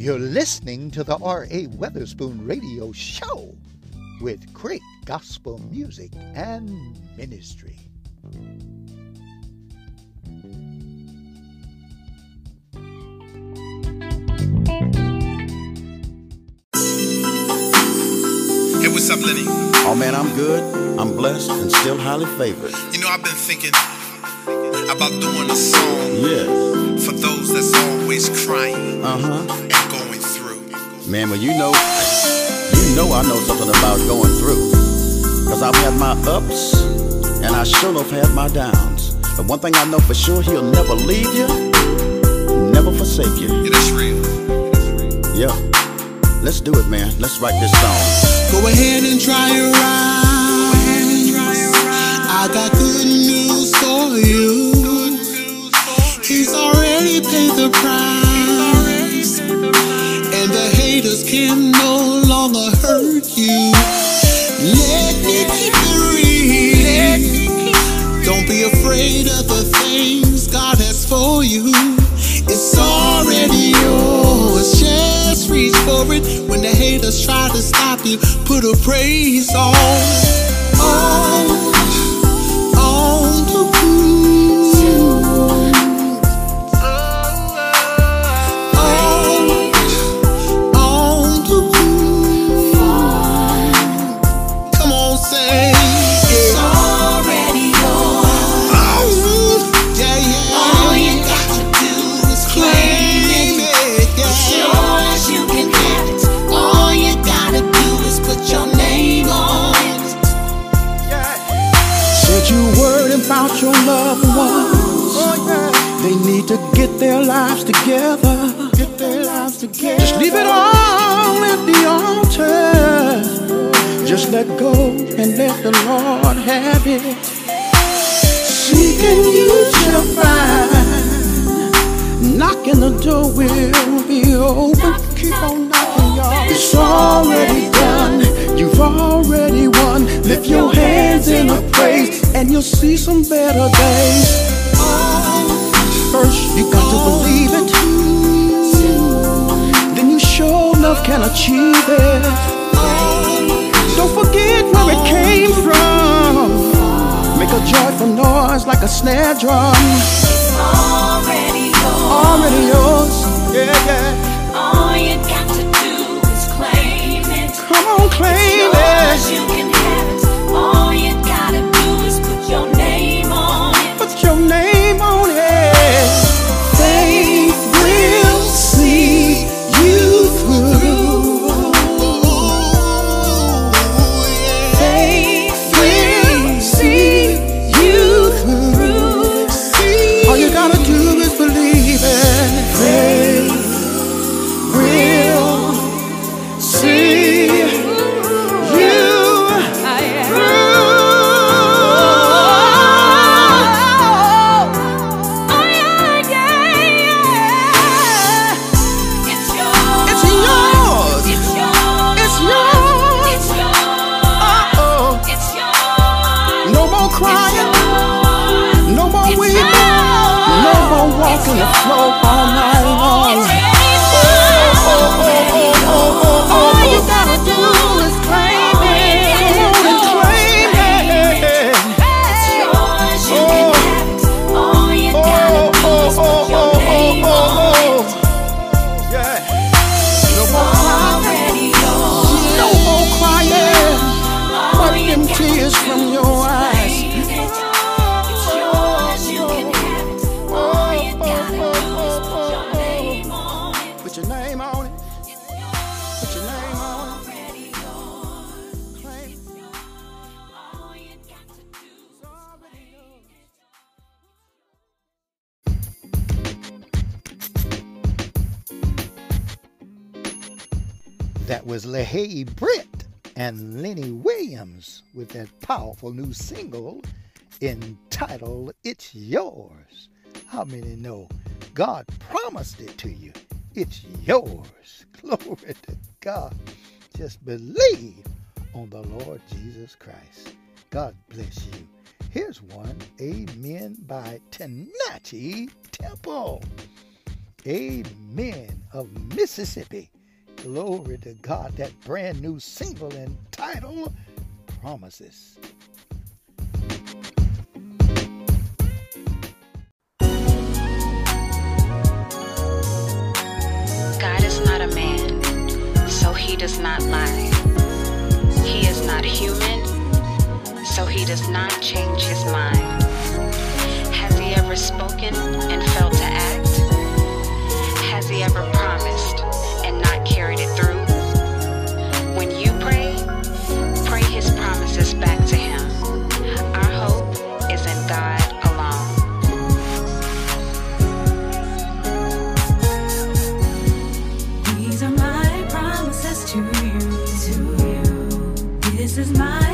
You're listening to the R.A. Weatherspoon Radio Show with great gospel music and ministry.
Hey, what's up, Lenny?
Oh man, I'm good. I'm blessed and still highly favored.
You know, I've been thinking about doing a song
Yeah.
for those that's always crying
Uh huh.
And going through.
Man, well, you know, you know I know something about going through. Cause I've had my ups and I sure enough had my downs. But one thing I know for sure, he'll never leave you, never forsake you.
Yeah, that's real.
Yeah. Let's do it, man. Let's write this song.
Go ahead and try your eyes. I got good news for you. He's already paid the price. The haters can no longer hurt you. Let me real. Don't be afraid of the things God has for you. It's already yours. Just reach for it. When the haters try to stop you, put a praise on. On,
lives together. Get their lives together. Just leave it all at the altar. Just let go and let the Lord have it. Seek and you shall find. Knocking the door will be open. Keep on knocking, y'all. It's already done. You've already won. Lift your hands in a praise, and you'll see some better days. First, you got to believe it. Then you sure enough can achieve it. Don't forget where it came from. Make a joyful noise like a snare drum.
powerful new single entitled It's Yours. How many know God promised it to you? It's yours. Glory to God. Just believe on the Lord Jesus Christ. God bless you. Here's one, Amen by Tenachi Temple. Amen of Mississippi. Glory to God. That brand new single entitled promises.
God is not a man, so he does not lie. He is not human, so he does not change his mind. Has he ever spoken and failed to act? Has he ever is
mine.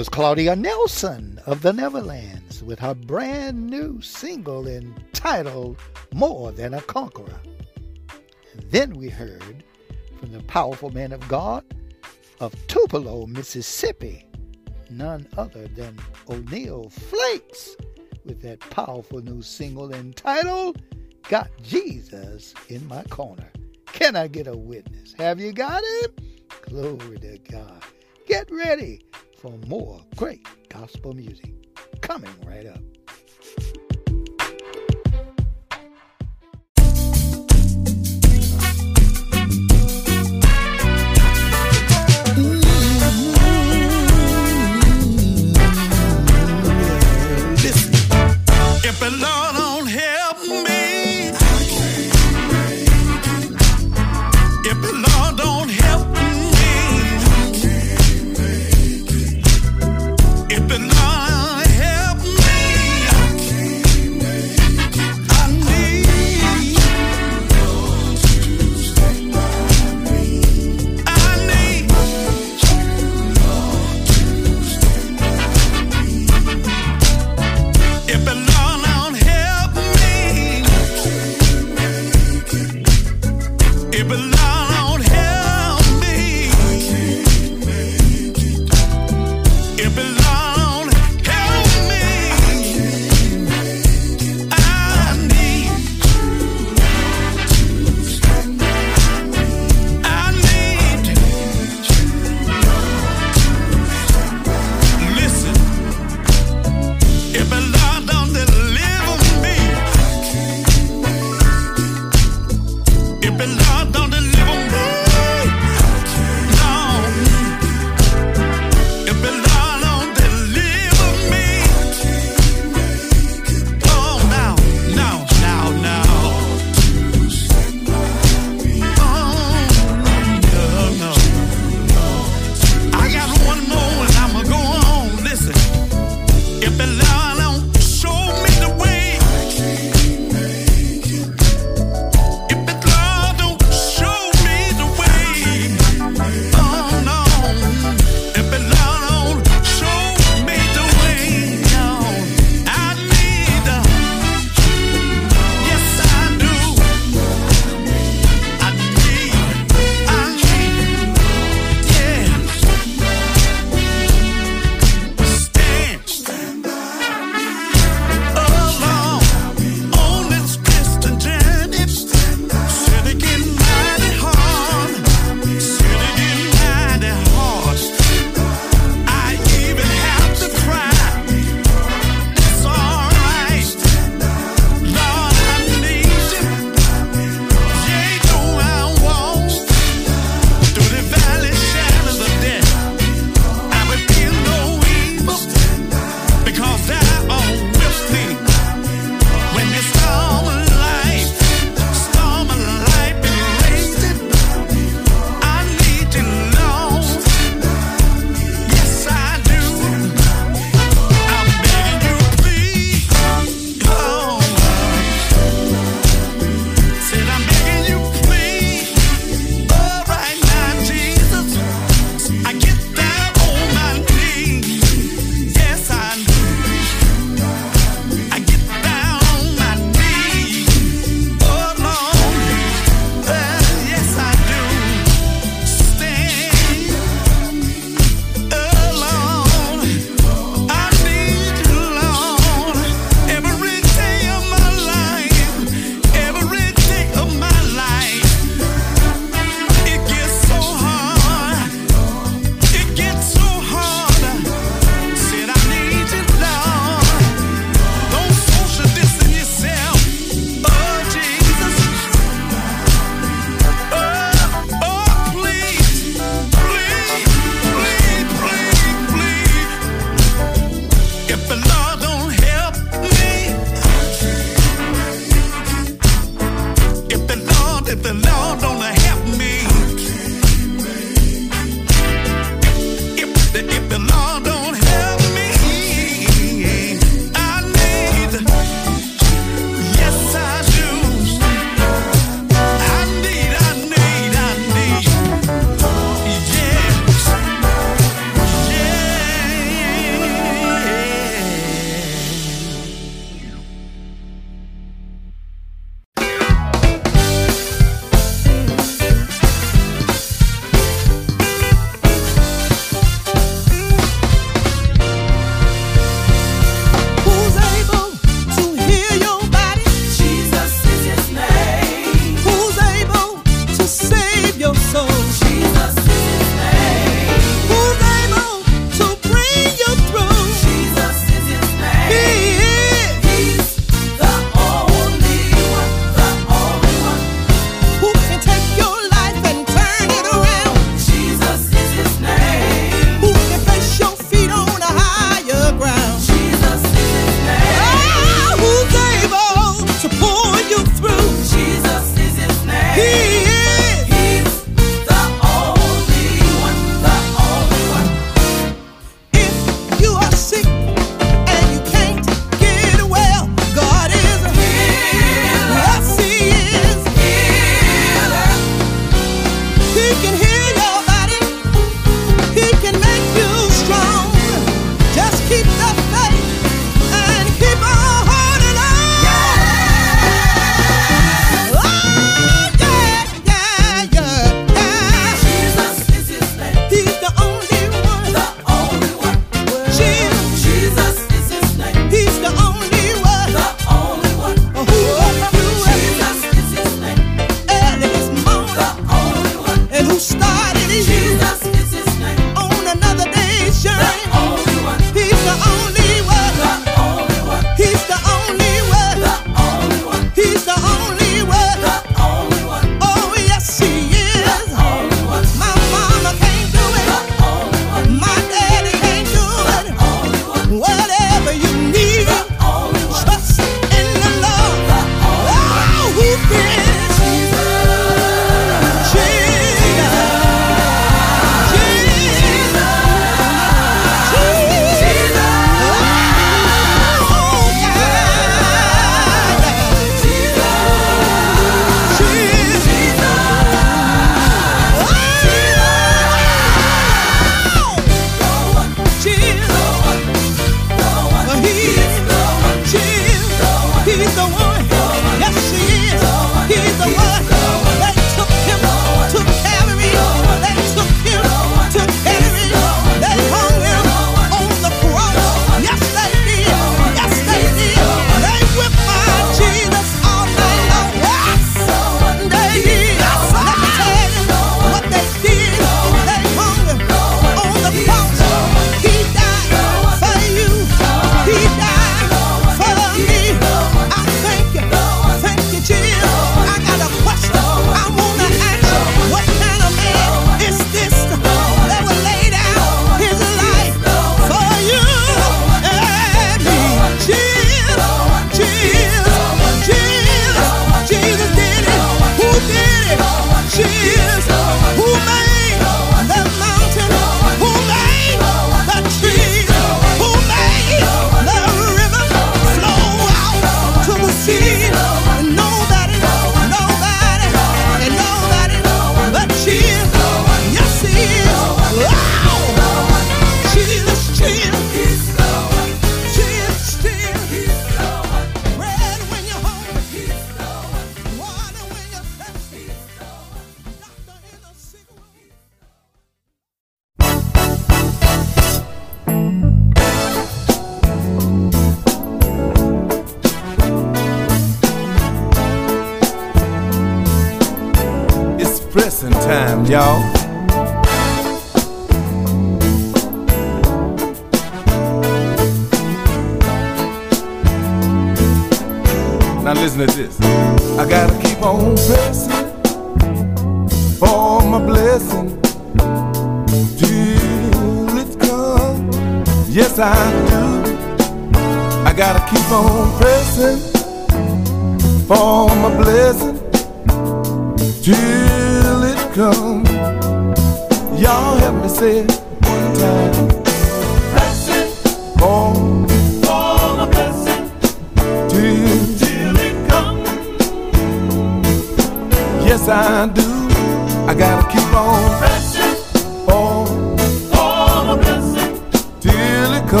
was
Claudia Nelson of the Neverlands with her brand new single entitled More Than a Conqueror. And then we heard from the powerful man of God of Tupelo, Mississippi, none other than O'Neill Flakes with that powerful new single entitled Got Jesus in My Corner. Can I get a witness? Have you got it? Glory to God. Get ready for more great gospel music coming right up.
Lord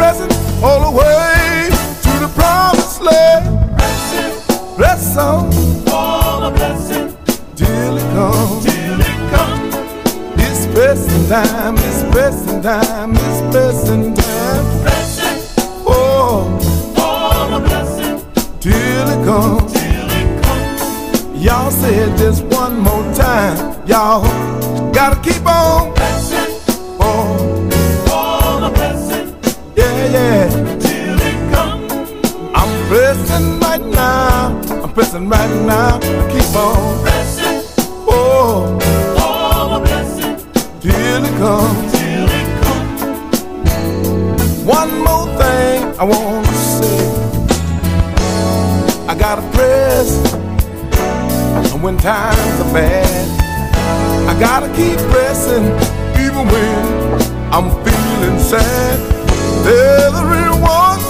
on
all the way to the promised land. Press on, all the blessing till it comes. Till it comes. It's pressing time, it's pressing time, it's pressing time. Pressing. Oh, all the blessing till it comes. Till it comes. Y'all say it just one more time. Y'all gotta keep on pressing. Pressing right now. I'm pressing right now. I keep on pressing. Oh, the blessing till it comes. Till it comes. One more thing I want to say. I gotta press, and when times are bad, I gotta keep pressing, even when I'm feeling sad. There's a reward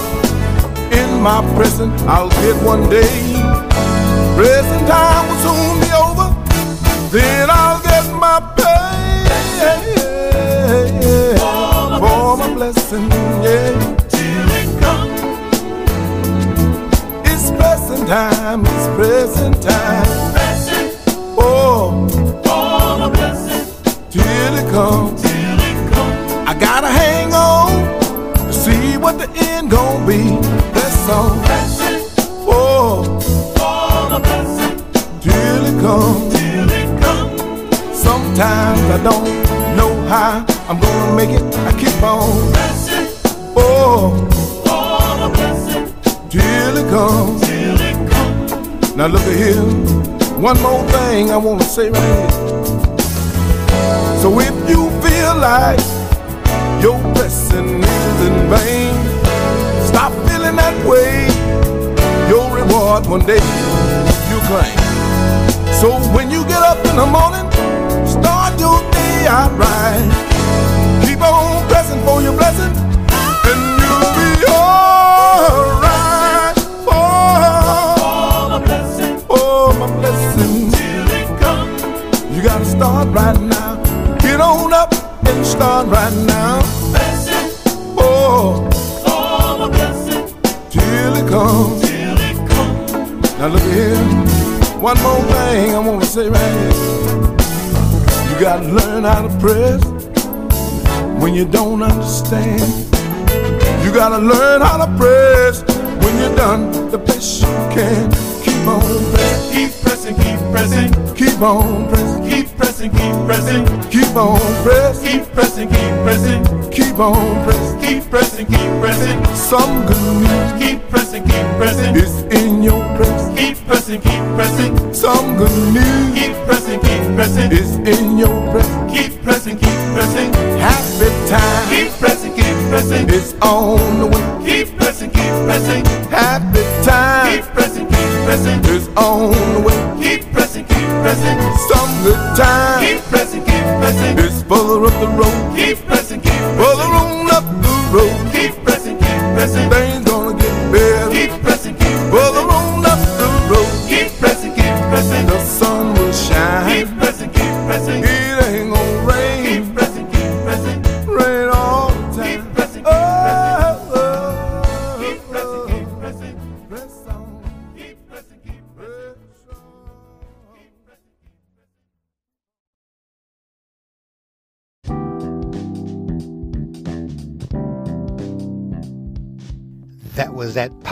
my pressing. I'll get one day. Pressing time will soon be over. Then I'll get my pay for my blessing. Yeah. Till it comes. It's pressing time. It's pressing time. Pressing. Oh, for my blessing. Till it comes. Till it comes. I gotta hang on to see what the end gon' be. On. Pressing. Oh, for my blessing. Till it comes. Till it comes. Sometimes I don't know how I'm gonna make it. I keep on pressing. Oh, for my blessing. Till it comes. Till it comes. Now look at here. One more thing I wanna say right here. So if you feel like your blessing is in vain, stop feeling that way. Your reward one day you claim. So when you get up in the morning, start your day out right. Keep on pressing for your blessing, and you'll be alright. Oh, my blessing, oh my blessing, till it comes. You gotta start right now. Get on up and start right now. Blessing, oh comes. Till it comes. Now look here. One more thing I wanna say right here. You gotta learn how to press when you don't understand. You gotta learn how to press when you're done the best you can. Keep on pressing, keep pressing, keep pressing, keep on pressing, keep pressing, keep pressing, keep on pressing, keep pressing, keep pressing, keep on pressing, keep pressing, keep pressing. Some good news, keep pressing, keep pressing. It's in your press. Keep pressing, keep pressing. Some good news, keep pressing, keep pressing. It's in your press. Keep pressing, keep pressing. Happy time. Keep pressing, keep pressing. It's on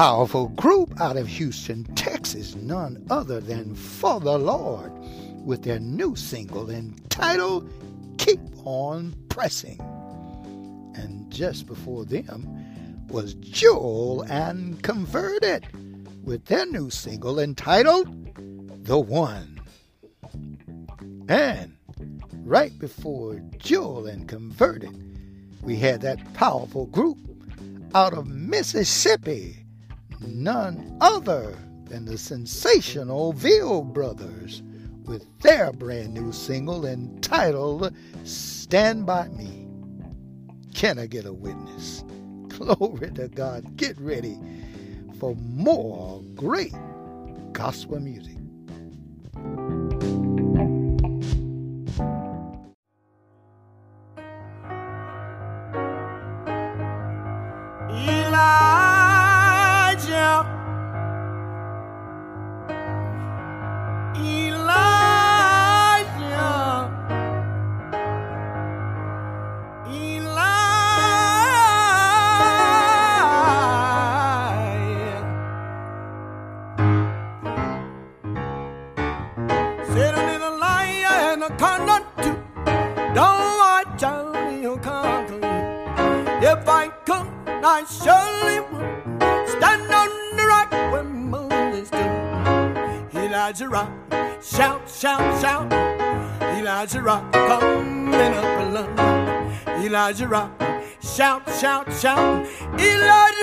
powerful group out of Houston, Texas, none other than For the Lord, with their new single entitled Keep On Pressing. And just before them was Joel and Converted with their new single entitled The One. And right before Joel and Converted, we had that powerful group out of Mississippi none other than the sensational Veal Brothers with their brand new single entitled Stand By Me. Can I get a witness? Glory to God. Get ready for more great gospel music.
Shout, shout, shout, Elijah.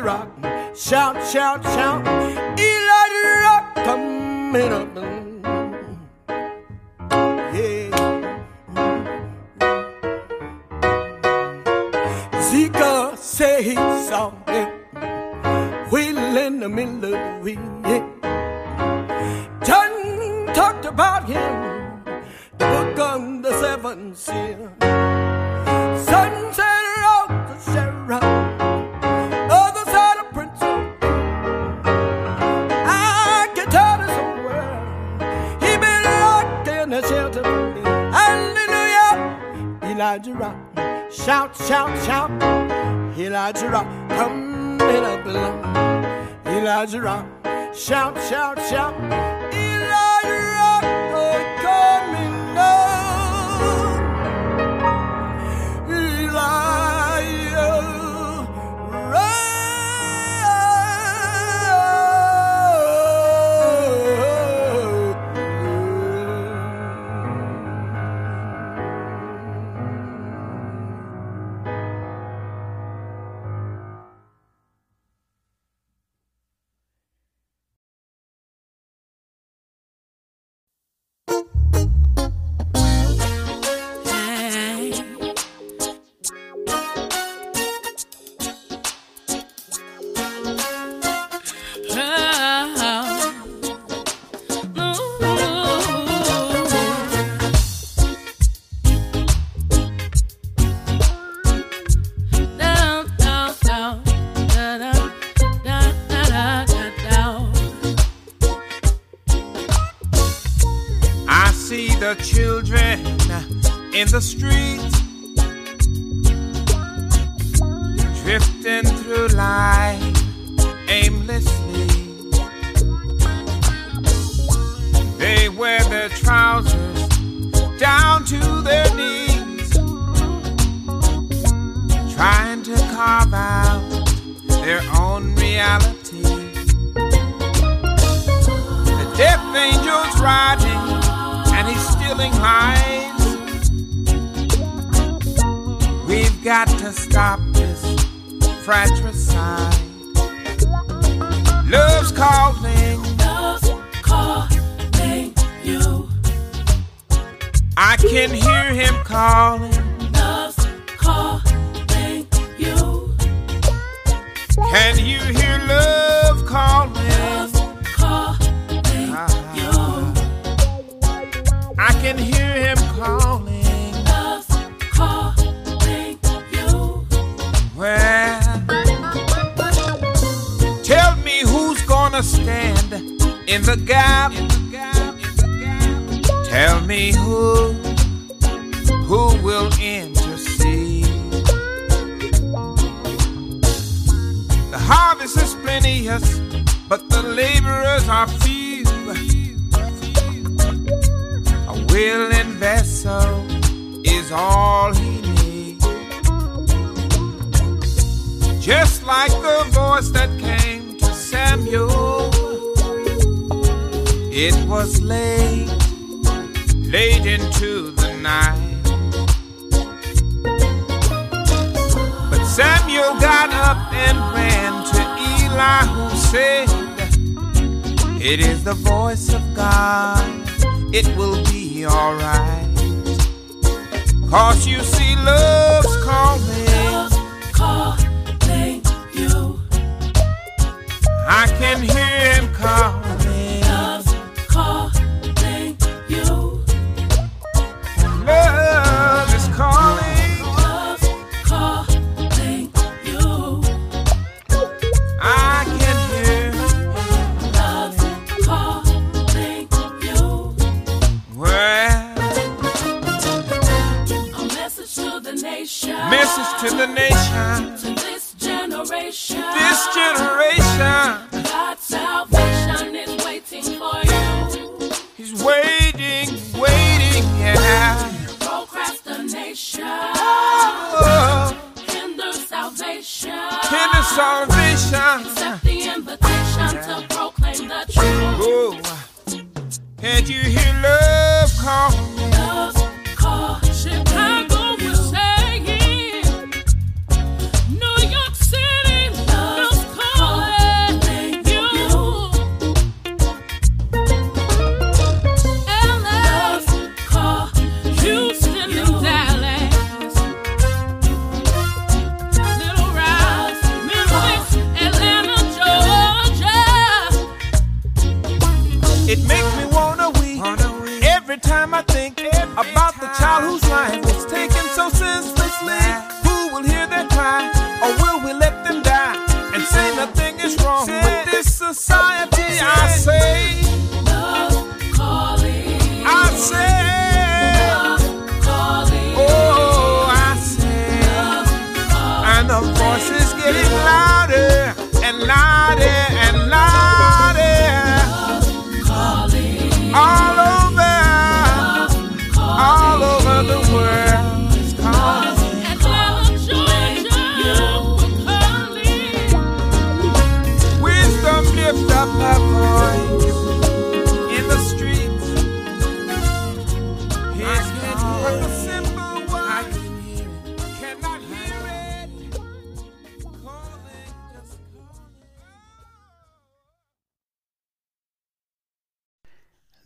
rockin'. Shout, shout, shout.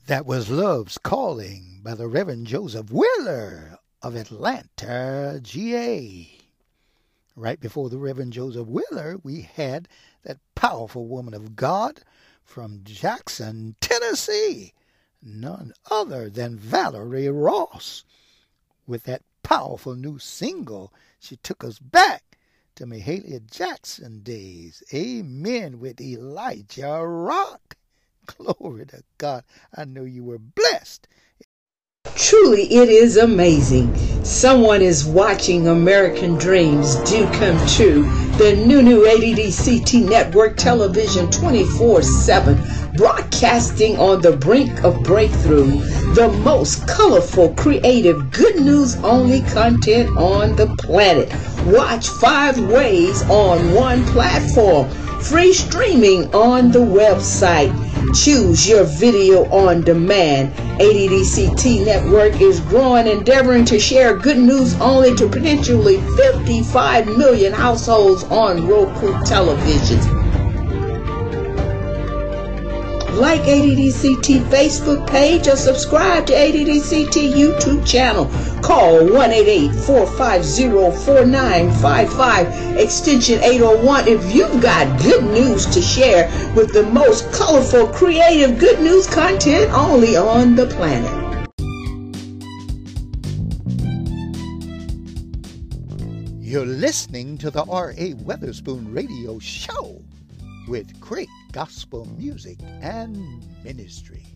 That was Love's Calling
by the Reverend Joseph Wheeler of Atlanta, GA. Right before the Reverend Joseph Wheeler, we had that powerful woman of God from Jackson, Tennessee, none other than Valerie Ross, with that powerful new single. She took us back to Mahalia Jackson days. Amen with Elijah Rock. Glory to God. I know you were blessed.
Truly, it is amazing. Someone is watching American Dreams Do Come True, the new new ADDCT network television 24 7, broadcasting on the brink of breakthrough, the most colorful, creative, good news only content on the planet Watch five ways on one platform. Free streaming on the website. Choose your video on demand. ADDCT Network is growing, endeavoring to share good news only to potentially 55 million households on Roku televisions. Like ADDCT Facebook page or subscribe to ADDCT YouTube channel. Call 1-888-450-4955 extension 801 if you've got good news to share with the most colorful, creative good news content only on the planet.
You're listening to the R.A. Weatherspoon Radio Show with great gospel music and ministry.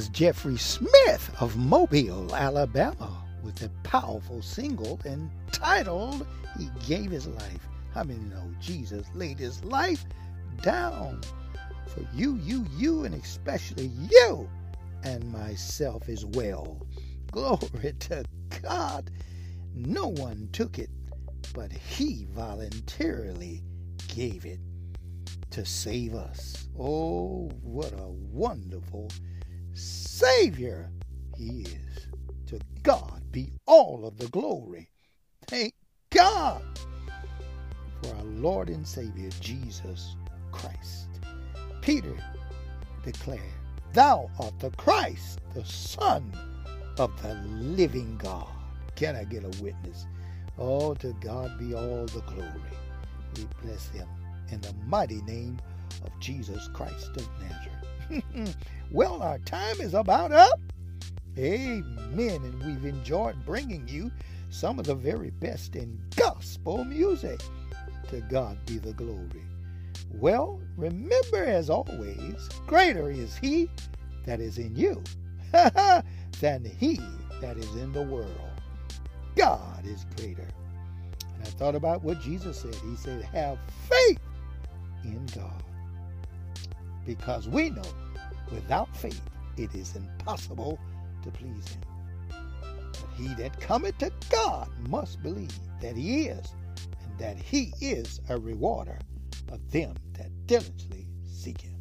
Was Jeffrey Smith of Mobile, Alabama, with a powerful single entitled He Gave His Life. How many know Jesus laid his life down for you, you, you, and especially you and myself as well? Glory to God. No one took it, but He voluntarily gave it to save us. Oh, what a wonderful Savior He is. To God be all of the glory. Thank God for our Lord and Savior Jesus Christ. Peter declared, Thou art the Christ, the Son of the living God. Can I get a witness? Oh, to God be all the glory. We bless him in the mighty name of Jesus Christ of Nazareth. well, our time is about up. Amen. And we've enjoyed bringing you some of the very best in gospel music. To God be the glory. Well, remember as always, greater is He that is in you than He that is in the world. God is greater. And I thought about what Jesus said. He said, Have faith in God. Because we know without faith it is impossible to please Him. But he that cometh to God must believe that He is, and that He is a rewarder of them that diligently seek Him.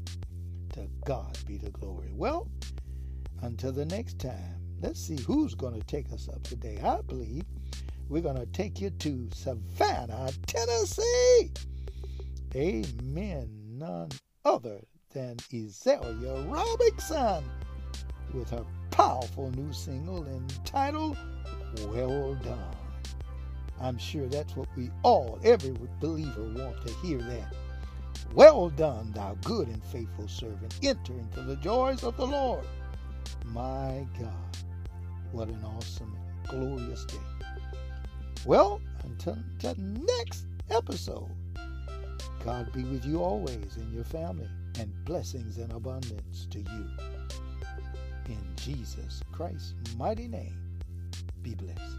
To God be the glory. Well, until the next time, let's see who's going to take us up today. I believe we're going to take you to Savannah, Tennessee. Amen. None other than Ezelia Robinson with her powerful new single entitled Well Done. I'm sure that's what we all, every believer, want to hear that. Well done, thou good and faithful servant. Enter into the joys of the Lord. My God, what an awesome, glorious day. Well, until the next episode, God be with you always and your family and blessings in abundance to you. In Jesus Christ's mighty name, be blessed.